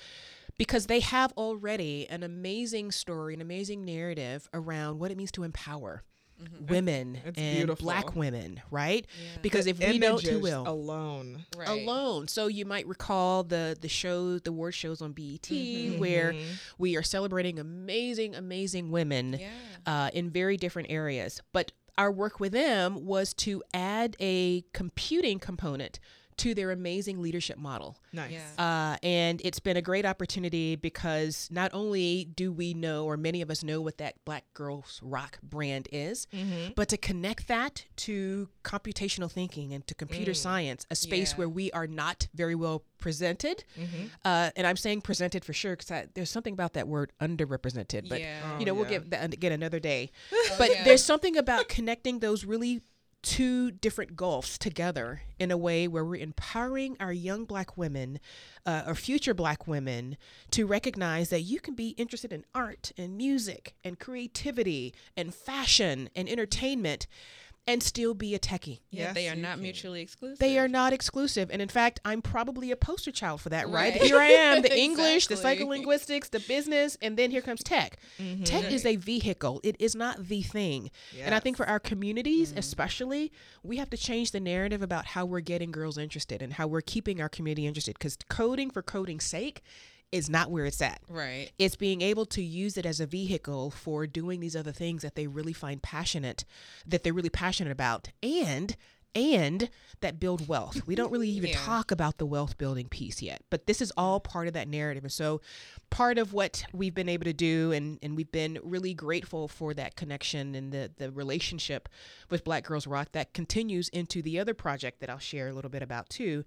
because they have already an amazing story, an amazing narrative around what it means to empower Mhm. women It's and beautiful. black women, right? Yeah. Because The if we don't, who images will? Alone. right. alone. So you might recall the the shows, the award shows on BET, Mhm. where Mhm. we are celebrating amazing, amazing women Yeah. uh, in very different areas. But our work with them was to add a computing component to their amazing leadership model. Nice. Yeah. Uh, and it's been a great opportunity because not only do we know, or many of us know, what that Black Girls Rock brand is, Mm-hmm. but to connect that to computational thinking and to computer Mm. science, a space Yeah. where we are not very well presented. Mm-hmm. Uh, and I'm saying presented for sure because there's something about that word underrepresented, but yeah. you know, we'll Oh, yeah. get that again another day. Oh, But yeah. there's something about connecting those really two different gulfs together in a way where we're empowering our young black women uh, or future black women to recognize that you can be interested in art and music and creativity and fashion and entertainment and still be a techie. yeah, they are not can. mutually exclusive. They are not exclusive. And in fact, I'm probably a poster child for that, right? Right. Here I am, the *laughs* English, the Exactly. psycholinguistics, the business, and then here comes tech. Mm-hmm. Tech is a vehicle, it is not the thing. And I think for our communities, Mm-hmm. especially, we have to change the narrative about how we're getting girls interested and how we're keeping our community interested. Because coding for coding's sake is not where it's at. Right. It's being able to use it as a vehicle for doing these other things that they really find passionate, that they're really passionate about, and and that build wealth. We don't really even Yeah. talk about the wealth building piece yet, but this is all part of that narrative. And so part of what we've been able to do and, and we've been really grateful for that connection and the, the relationship with Black Girls Rock that continues into the other project that I'll share a little bit about too,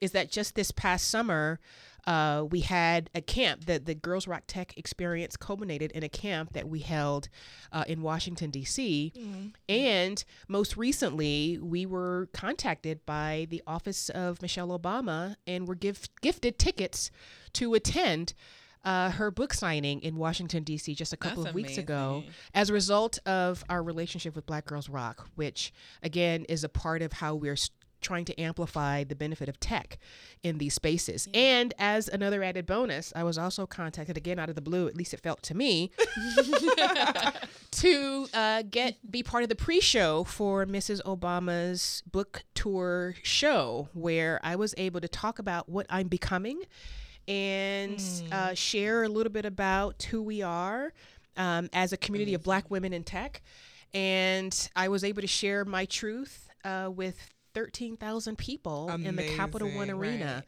is that just this past summer, uh, we had a camp that the Girls Rock Tech experience culminated in a camp that we held uh, in Washington, D.C. And most recently, we were contacted by the office of Michelle Obama and were give, gifted tickets to attend. Uh, her book signing in Washington, D.C., just a couple That's of weeks ago, as a result of our relationship with Black Girls Rock, which again is a part of how we're trying to amplify the benefit of tech in these spaces. And as another added bonus, I was also contacted again out of the blue, at least it felt to me, *laughs* to uh, get be part of the pre-show for Mrs. Obama's book tour show, where I was able to talk about what I'm becoming and uh, share a little bit about who we are um, as a community of Black women in tech. And I was able to share my truth uh, with 13,000 people in the Capital One Amazing, Arena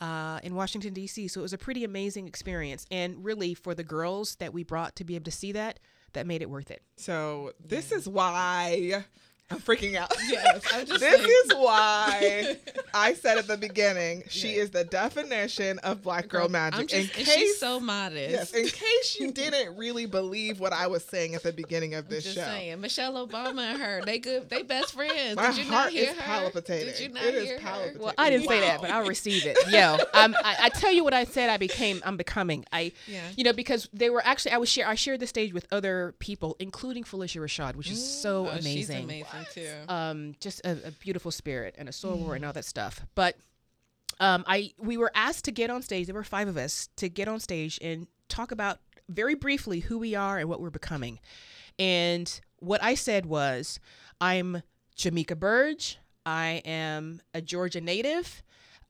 uh, in Washington, D.C. So it was a pretty amazing experience. And really, for the girls that we brought to be able to see that, that made it worth it. So this is why I'm freaking out. Yes, I'm *laughs* just this like- is why *laughs* I said at the beginning she is the definition of black girl magic. I'm just, in and case, she's so modest. yes, in case you didn't really believe what I was saying at the beginning of this just show. saying, Michelle Obama and her, they good, they best friends. My Did you heart not hear is her? palpitating. Did you not It is hear her? palpitating. Well, I didn't say that, but I'll receive it. Yo, I'm, I, I tell you what I said. I became. I'm becoming. I, Yeah. you know, because they were actually. I was share. I shared the stage with other people, including Phylicia Rashad, which is so Oh, amazing. She's amazing too. um, just a, a beautiful spirit and a soror and all that stuff. But um, I we were asked to get on stage. There were five of us to get on stage and talk about very briefly who we are and what we're becoming. And what I said was, I'm Jamika Burge. I am a Georgia native.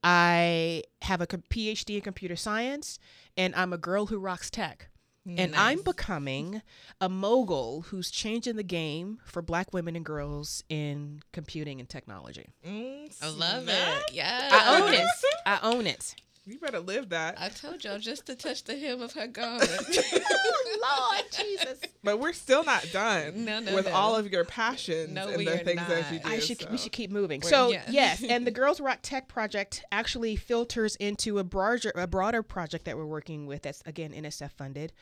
I have a PhD in computer science, and I'm a girl who rocks tech. And I'm becoming a mogul who's changing the game for black women and girls in computing and technology. Mm, I love it. Yeah. I own it. I own it. You better live that. I told y'all just to touch the hem of her *laughs* garment. Lord Jesus. But we're still not done No, no, with no. all of your passions No, and we the are things that you do. I should we should keep moving. We're- So yeah. yes, and the *laughs* Girls Rock Tech project actually filters into a broader a broader project that we're working with. That's again NSF funded,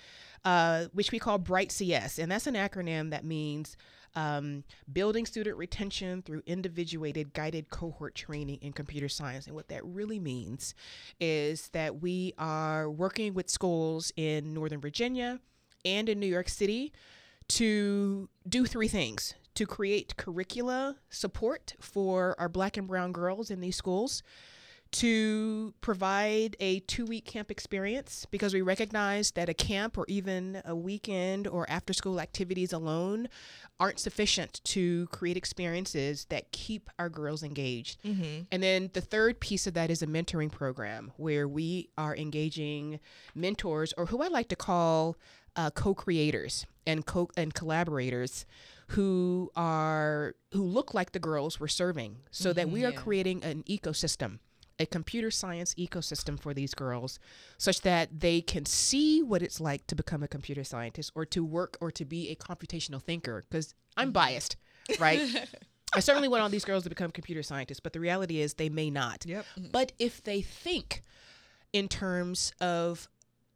uh, which we call Bright CS, and that's an acronym that means um, building student retention through individuated guided cohort training in computer science. And what that really means is that we are working with schools in Northern Virginia and in New York City to do three things to create curricula support for our black and brown girls in these schools to provide a two week camp experience because we recognize that a camp or even a weekend or after school activities alone aren't sufficient to create experiences that keep our girls engaged. Mhm. And then the third piece of that is a mentoring program where we are engaging mentors or who I like to call uh, co-creators and co and collaborators who are who look like the girls we're serving so that we are Yeah. creating an ecosystem a computer science ecosystem for these girls such that they can see what it's like to become a computer scientist or to work or to be a computational thinker because i'm mm-hmm. biased right? *laughs* I certainly want all these girls to become computer scientists but the reality is they may not. Yep. but if they think in terms of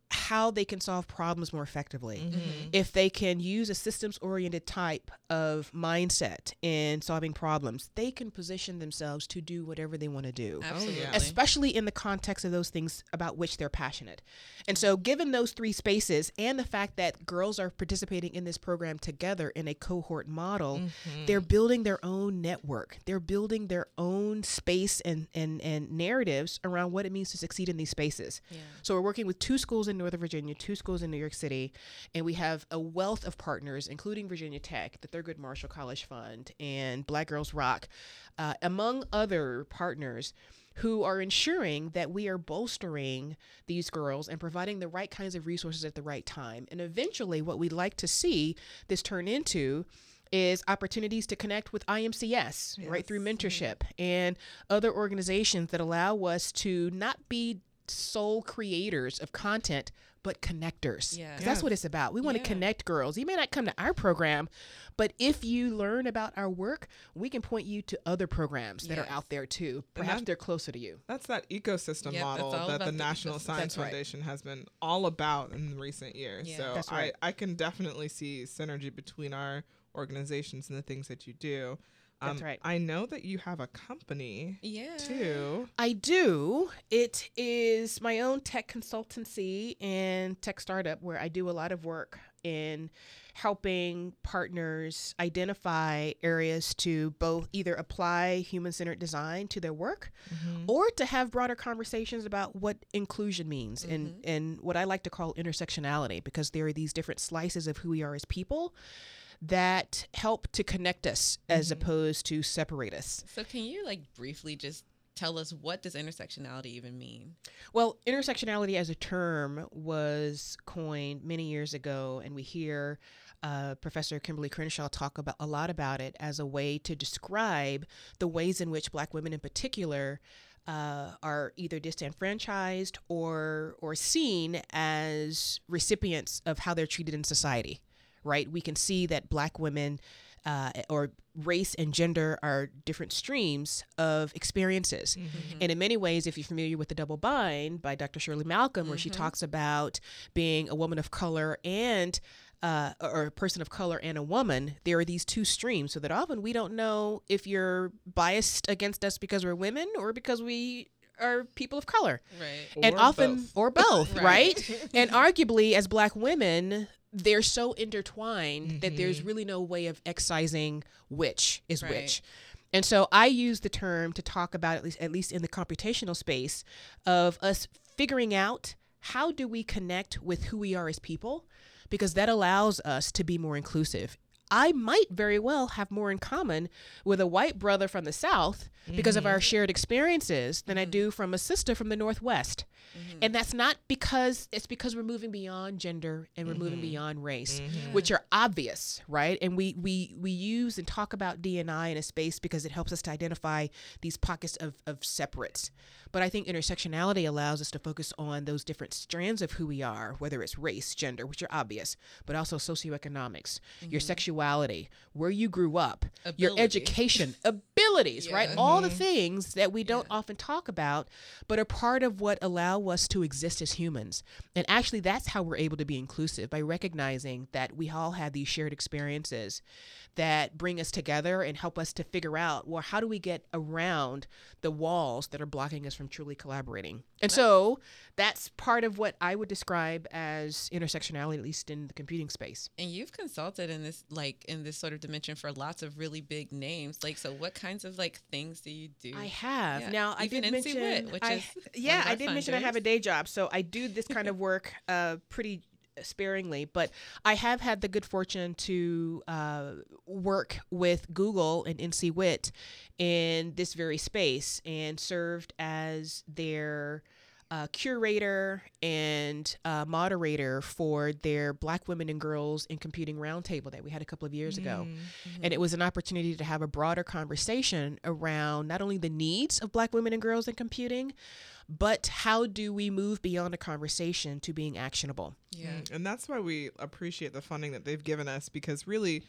how they can solve problems more effectively, Mhm. if they can use a systems oriented type of mindset in solving problems, they can position themselves to do whatever they want to do. Absolutely. Especially in the context of those things about which they're passionate. And so, given those three spaces and the fact that girls are participating in this program together in a cohort model, Mm-hmm. they're building their own network. They're building their own space and, and, and narratives around what it means to succeed in these spaces. Yeah. So we're working with two schools in Northern Virginia, two schools in New York City, and we have a wealth of partners, including Virginia Tech, the Thurgood Marshall College Fund, and Black Girls Rock, uh, among other partners who are ensuring that we are bolstering these girls and providing the right kinds of resources at the right time. And eventually, what we'd like to see this turn into is opportunities to connect with iAAMCS right through mentorship and other organizations that allow us to not be sole creators of content but connectors Yeah. 'Cause that's what it's about we want to Yeah. connect girls you may not come to our program but if you learn about our work we can point you to other programs that are out there too perhaps that- they're closer to you That's that ecosystem Yep, model that the the National ecosystem. Science That's right. Foundation has been all about in recent years. Yeah. So right. I, I can definitely see synergy between our organizations and the things that you do. Um, That's right. I know that you have a company Yeah. too. I do. It is my own tech consultancy and tech startup where I do a lot of work in helping partners identify areas to both either apply human centered design to their work or to have broader conversations about what inclusion means and, and what I like to call intersectionality because there are these different slices of who we are as people that help to connect us as opposed to separate us. So can you like briefly just tell us what does intersectionality even mean? Well, intersectionality as a term was coined many years ago, and we hear uh, Professor Kimberlé Crenshaw talk about a lot about it as a way to describe the ways in which Black women, in particular, uh, are either disenfranchised or or seen as recipients of how they're treated in society. Right? We can see that Black women. Uh, or race and gender are different streams of experiences. And in many ways, if you're familiar with The Double Bind by Dr. Shirley Malcolm, where she talks about being a woman of color and uh, or a person of color and a woman, there are these two streams. So that often we don't know if you're biased against us because we're women or because we are people of color Right. and Or often both. or both *laughs* right, Right. and *laughs* arguably as black women they're so intertwined that there's mm-hmm. really no way of excising which is Right. which and so i use the term to talk about at least at least in the computational space of us figuring out how do we connect with who we are as people because that allows us to be more inclusive I might very well have more in common with a white brother from the South because of our mm-hmm. shared experiences than I mm-hmm. do from a sister from the Northwest. Mm-hmm. And that's not because it's because we're moving beyond gender and we're moving beyond race, which are obvious, right? And we we we use and talk about D&I in a space because it helps us to identify these pockets of, of separates. But I think intersectionality allows us to focus on those different strands of who we are, whether it's race, gender, which are obvious, but also socioeconomics, your sexuality, where you grew up, your education, Ability. Education, abilities, right? Yeah. All the mm-hmm. things that we don't often talk about, but are part of what allow us to exist as humans. And actually, that's how we're able to be inclusive by recognizing that we all have these shared experiences that bring us together and help us to figure out well how do we get around the walls that are blocking us from truly collaborating and so that's part of what i would describe as intersectionality at least in the computing space And you've consulted in this like in this sort of dimension for lots of really big names. Like, so what kinds of like things do you do? I have. Yeah. Now I Even did NC mention Wit, which I, is yeah, I did mention I have a day job, so I do this kind of *laughs* work uh, pretty sparingly. But I have had the good fortune to uh, work with Google and NCWIT in this very space and served as their uh, curator and uh, moderator for their Black Women and Girls in Computing Roundtable that we had a couple of years ago. And it was an opportunity to have a broader conversation around not only the needs of Black women and girls in computing, but how do we move beyond a conversation to being actionable? Yeah. Mm, And that's why we appreciate the funding that they've given us because really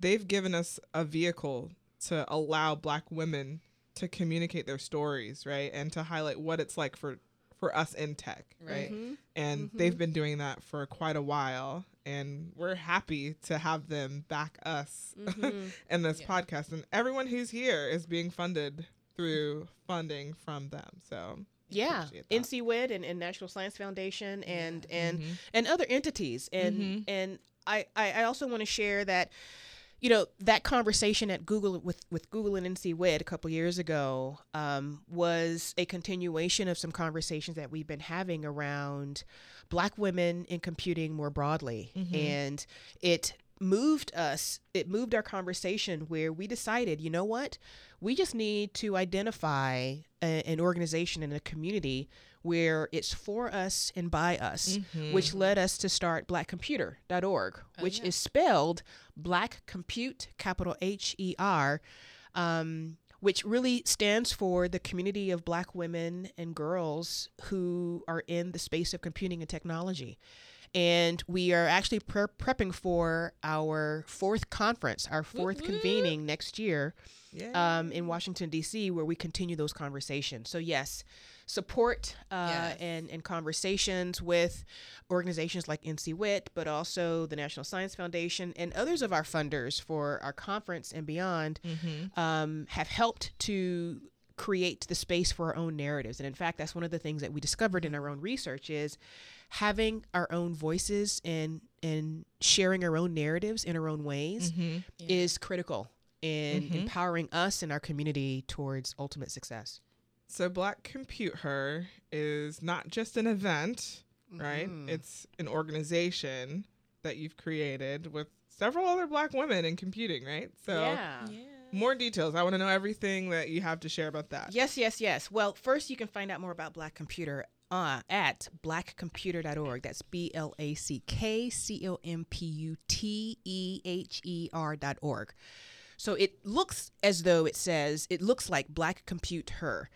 they've given us a vehicle to allow black women to communicate their stories, right? And to highlight what it's like for for us in tech, right? Right. And they've been doing that for quite a while and we're happy to have them back us *laughs* in this Yeah. podcast and everyone who's here is being funded through funding from them. So Yeah, appreciate that. NCWIT and, and National Science Foundation and and Mhm. and other entities and Mhm. and I, I I also want to share that you know that conversation at Google with with Google and NCWIT a couple years ago um, was a continuation of some conversations that we've been having around Black women in computing more broadly, and it moved us. It moved our conversation where we decided, you know what, we just need to identify a, an organization and a community where it's for us and by us, which led us to start blackcomputeher.org, which yeah. is spelled Black Compute, capital H E R, um, which really stands for the community of Black women and girls who are in the space of computing and technology. And we are actually pre- prepping for our fourth conference, our fourth woo. convening next year yeah. um, in Washington D.C., where we continue those conversations. So yes, support uh, Yes. and and conversations with organizations like NCWIT, but also the National Science Foundation and others of our funders for our conference and beyond Mhm. um, have helped to create the space for our own narratives. And in fact, that's one of the things that we discovered in our own research is having our own voices and and sharing our own narratives in our own ways Mhm. Yeah. is critical in Mhm. empowering us and our community towards ultimate success. So Black Compute Her is not just an event, right? Mhm. It's an organization that you've created with several other black women in computing, right? So yeah. Yeah. more details. I want to know everything that you have to share about that. Yes, yes, yes. Well, first you can find out more about Black Computer uh, at blackcomputeher.org. That's B L A C K C O M P U T E H E R dot org. So it looks as though it says it looks like Black Compute Her.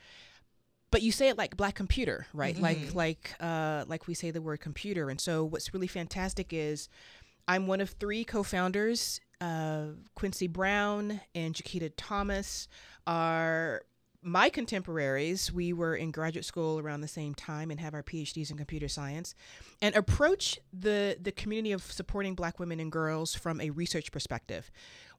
But you say it like black computer, right? Like like uh, like we say the word computer. And so what's really fantastic is I'm one of three co-founders. Uh, Quincy Brown and Jakita Thomas are my contemporaries. We were in graduate school around the same time and have our PhDs in computer science, and approach the the community of supporting Black women and girls from a research perspective.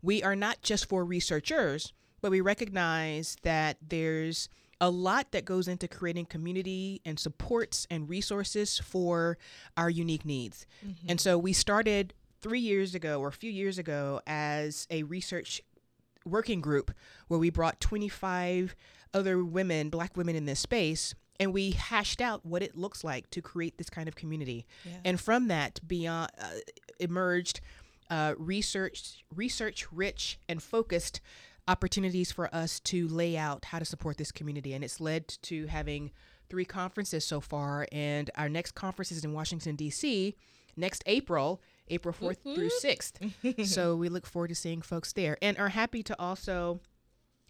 We are not just for researchers, but we recognize that there's a lot that goes into creating community and supports and resources for our unique needs. Mm-hmm. And so we started three years ago or a few years ago as a research working group where we brought 25 other women, black women in this space, and we hashed out what it looks like to create this kind of community. Yeah. And from that, beyond uh, emerged uh, research, research rich and focused opportunities for us to lay out how to support this community. And it's led to having three conferences so far. And our next conference is in Washington, D.C. next April, April 4th through 6th. *laughs* so we look forward to seeing folks there and are happy to also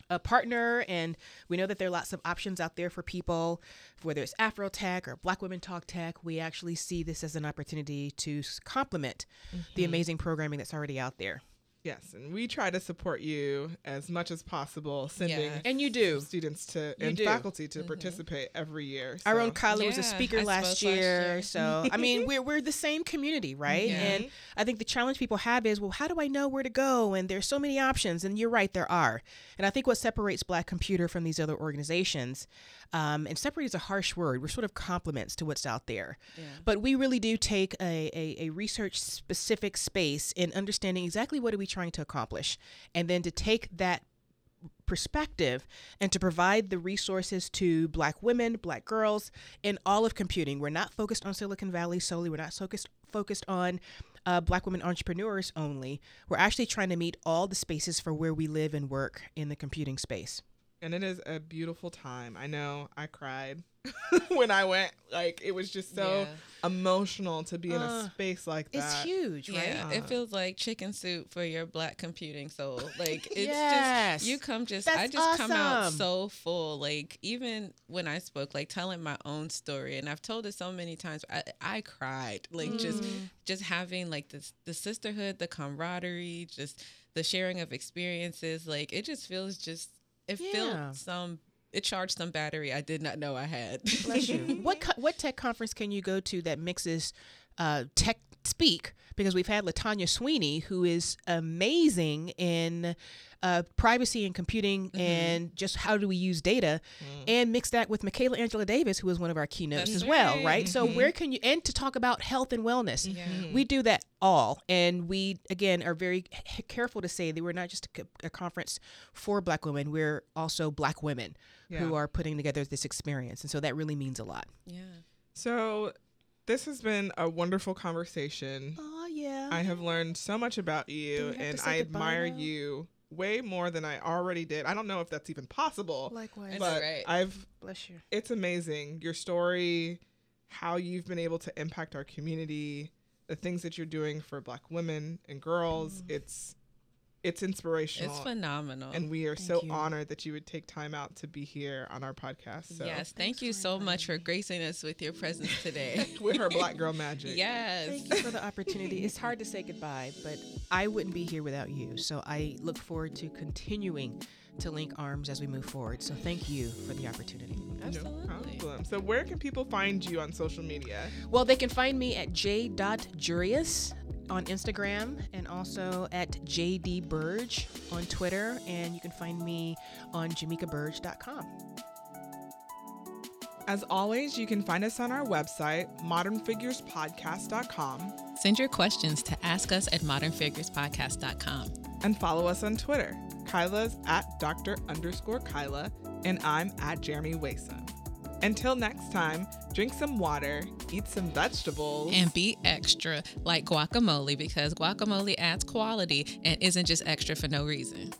a partner and we know that there are lots of options out there for people whether it's AfroTech or black women talk tech we actually see this as an opportunity to complement mm-hmm. the amazing programming that's already out there Yes, and we try to support you as much as possible, sending yes. and you do students to you and do. faculty to mm-hmm. participate every year. So. Our own Kyla yeah, was a speaker last year, last year, *laughs* so I mean we're we're the same community, right? Yeah. And I think the challenge people have is, well, how do I know where to go? And there's so many options, and you're right, there are. And I think what separates Black Computer from these other organizations um, and separate is a harsh word. We're sort of complements to what's out there. Yeah. But we really do take a, a, a research specific space in understanding exactly what are we trying to accomplish. And then to take that perspective and to provide the resources to black women, black girls in all of computing. We're not focused on Silicon Valley solely. We're not focused focused on uh, black women entrepreneurs only. We're actually trying to meet all the spaces for where we live and work in the computing space and it is a beautiful time. I know I cried *laughs* when I went. Like it was just so yeah. emotional to be in a uh, space like that. It's huge, right? Yeah, uh, it feels like chicken soup for your black computing soul. Like *laughs* it's yes. just you come just That's I just awesome. come out so full. Like even when I spoke, like telling my own story, and I've told it so many times. I, I cried. Like mm. just just having like this the sisterhood, the camaraderie, just the sharing of experiences. Like it just feels just it yeah. filled some it charged some battery I did not know I had. Bless you. *laughs* what co- what tech conference can you go to that mixes uh, tech speak? Because we've had Latanya Sweeney, who is amazing in uh, privacy and computing mm-hmm. and just how do we use data, mm. and mix that with Michaela Angela Davis, who was one of our keynotes That's as right. well, right? Mm-hmm. So where can you and to talk about health and wellness, mm-hmm. we do that all, and we again are very careful to say that we're not just a, a conference for Black women; we're also Black women yeah. who are putting together this experience, and so that really means a lot. Yeah. So this has been a wonderful conversation. Oh yeah. I have learned so much about you and I admire now? you way more than I already did. I don't know if that's even possible. Likewise. But right. I've bless you. It's amazing. Your story, how you've been able to impact our community, the things that you're doing for black women and girls. Mm. It's it's inspirational. It's phenomenal. And we are thank so you. honored that you would take time out to be here on our podcast. So. Yes, thank you so much for gracing us with your presence today. *laughs* with her black girl magic. Yes. Thank you for the opportunity. It's hard to say goodbye, but I wouldn't be here without you. So I look forward to continuing to link arms as we move forward. So thank you for the opportunity. Absolutely. No problem. So where can people find you on social media? Well, they can find me at j.jurius on Instagram and also at JD Burge on Twitter. And you can find me on jamikaburge.com. As always, you can find us on our website, modernfigurespodcast.com. Send your questions to ask us at modernfigurespodcast.com. And follow us on Twitter. Kyla's at Dr. underscore Kyla, and I'm at Jeremy Waisome. Until next time, drink some water, eat some vegetables, and be extra like guacamole because guacamole adds quality and isn't just extra for no reason.